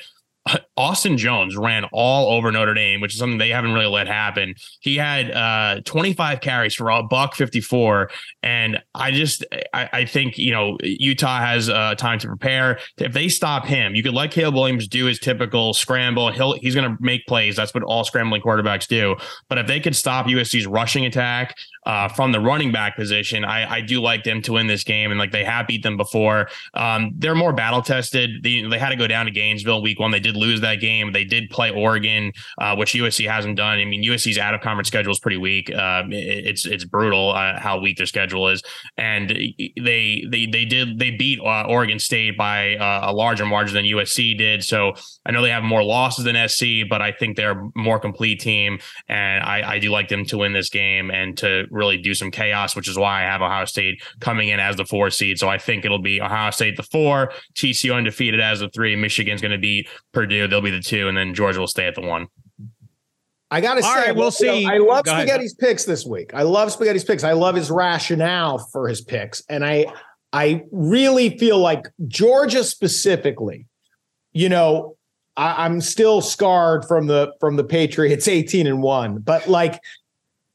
Austin Jones ran all over Notre Dame, which is something they haven't really let happen. He had uh, 25 carries for a buck 54, and I just I, I think you know Utah has uh, time to prepare. If they stop him, you could let Caleb Williams do his typical scramble. He'll he's going to make plays. That's what all scrambling quarterbacks do. But if they could stop USC's rushing attack uh, from the running back position, I, I do like them to win this game, and like they have beat them before. Um, they're more battle tested. They, they had to go down to Gainesville week one. They did lose that game. They did play Oregon, uh, which USC hasn't done. I mean, USC's out of conference schedule is pretty weak. Uh, it, it's it's brutal uh, how weak their schedule is, and they they they did they beat uh, Oregon State by uh, a larger margin than USC did. So I know they have more losses than SC, but I think they're a more complete team, and I, I do like them to win this game and to really do some chaos, which is why I have Ohio State coming in as the four seed. So I think it'll be Ohio State the four, TCU undefeated as the three, Michigan's going to beat Purdue, they'll be the two, and then Georgia will stay at the one. I gotta All say, right, we'll see. Know, I love Go ahead. Spaghetti's picks this week. I love Spaghetti's picks. I love his rationale for his picks, and I I really feel like Georgia specifically. You know, I, I'm still scarred from the from the Patriots 18 and one, but like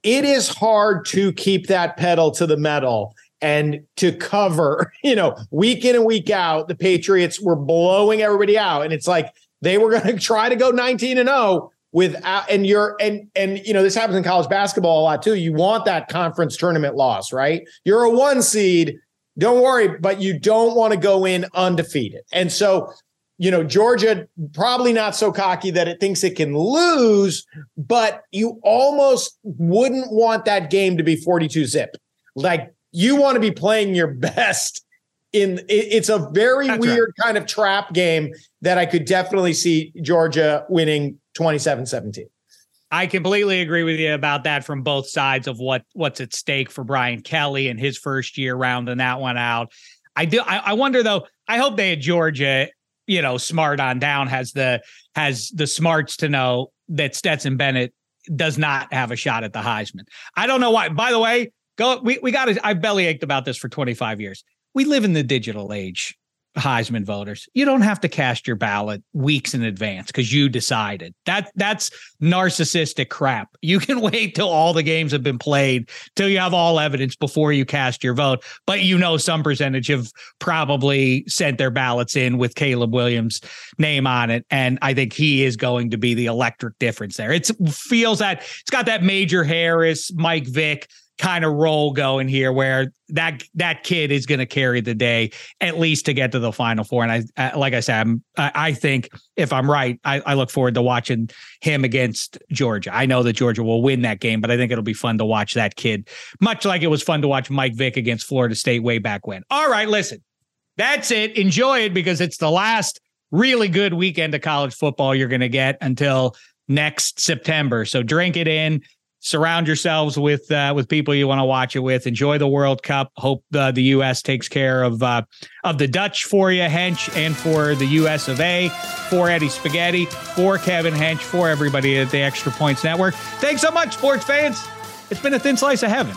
it is hard to keep that pedal to the metal and to cover, you know, week in and week out, the Patriots were blowing everybody out. And it's like they were going to try to go 19 and 0 without, and you're, and, and, you know, this happens in college basketball a lot too. You want that conference tournament loss, right? You're a one seed. Don't worry, but you don't want to go in undefeated. And so, you know, Georgia probably not so cocky that it thinks it can lose, but you almost wouldn't want that game to be 42 zip. Like you want to be playing your best in it's a very That's weird kind of trap game that I could definitely see Georgia winning 27-17. I completely agree with you about that from both sides of what what's at stake for Brian Kelly and his first year rounding that one out. I do. I, I wonder though. I hope they had Georgia, you know, smart on down has the has the smarts to know that Stetson Bennett does not have a shot at the Heisman. I don't know why. By the way, go. We we got to. I belly ached about this for twenty five years. We live in the digital age. Heisman voters. You don't have to cast your ballot weeks in advance because you decided. That that's narcissistic crap. You can wait till all the games have been played, till you have all evidence before you cast your vote. But you know some percentage have probably sent their ballots in with Caleb Williams' name on it. And I think he is going to be the electric difference there. It feels that it's got that Major Harris, Mike Vick kind of role going here where that that kid is going to carry the day at least to get to the final four. And i, I like i said I'm, I, think if i'm right I, I look forward to watching him against georgia. I know that georgia will win that game but i think it'll be fun to watch that kid much like it was fun to watch mike vick against florida state way back when. All right listen that's it. Enjoy it because it's the last really good weekend of college football you're going to get until next september. So drink it in surround yourselves with uh, with people you want to watch it with. Enjoy the World Cup. Hope uh, the U.S. takes care of uh, of the Dutch for you, Hench, and for the U.S. of A. For Eddie Spaghetti, for Kevin Hench, for everybody at the Extra Points Network. Thanks so much, sports fans. It's been a thin slice of heaven.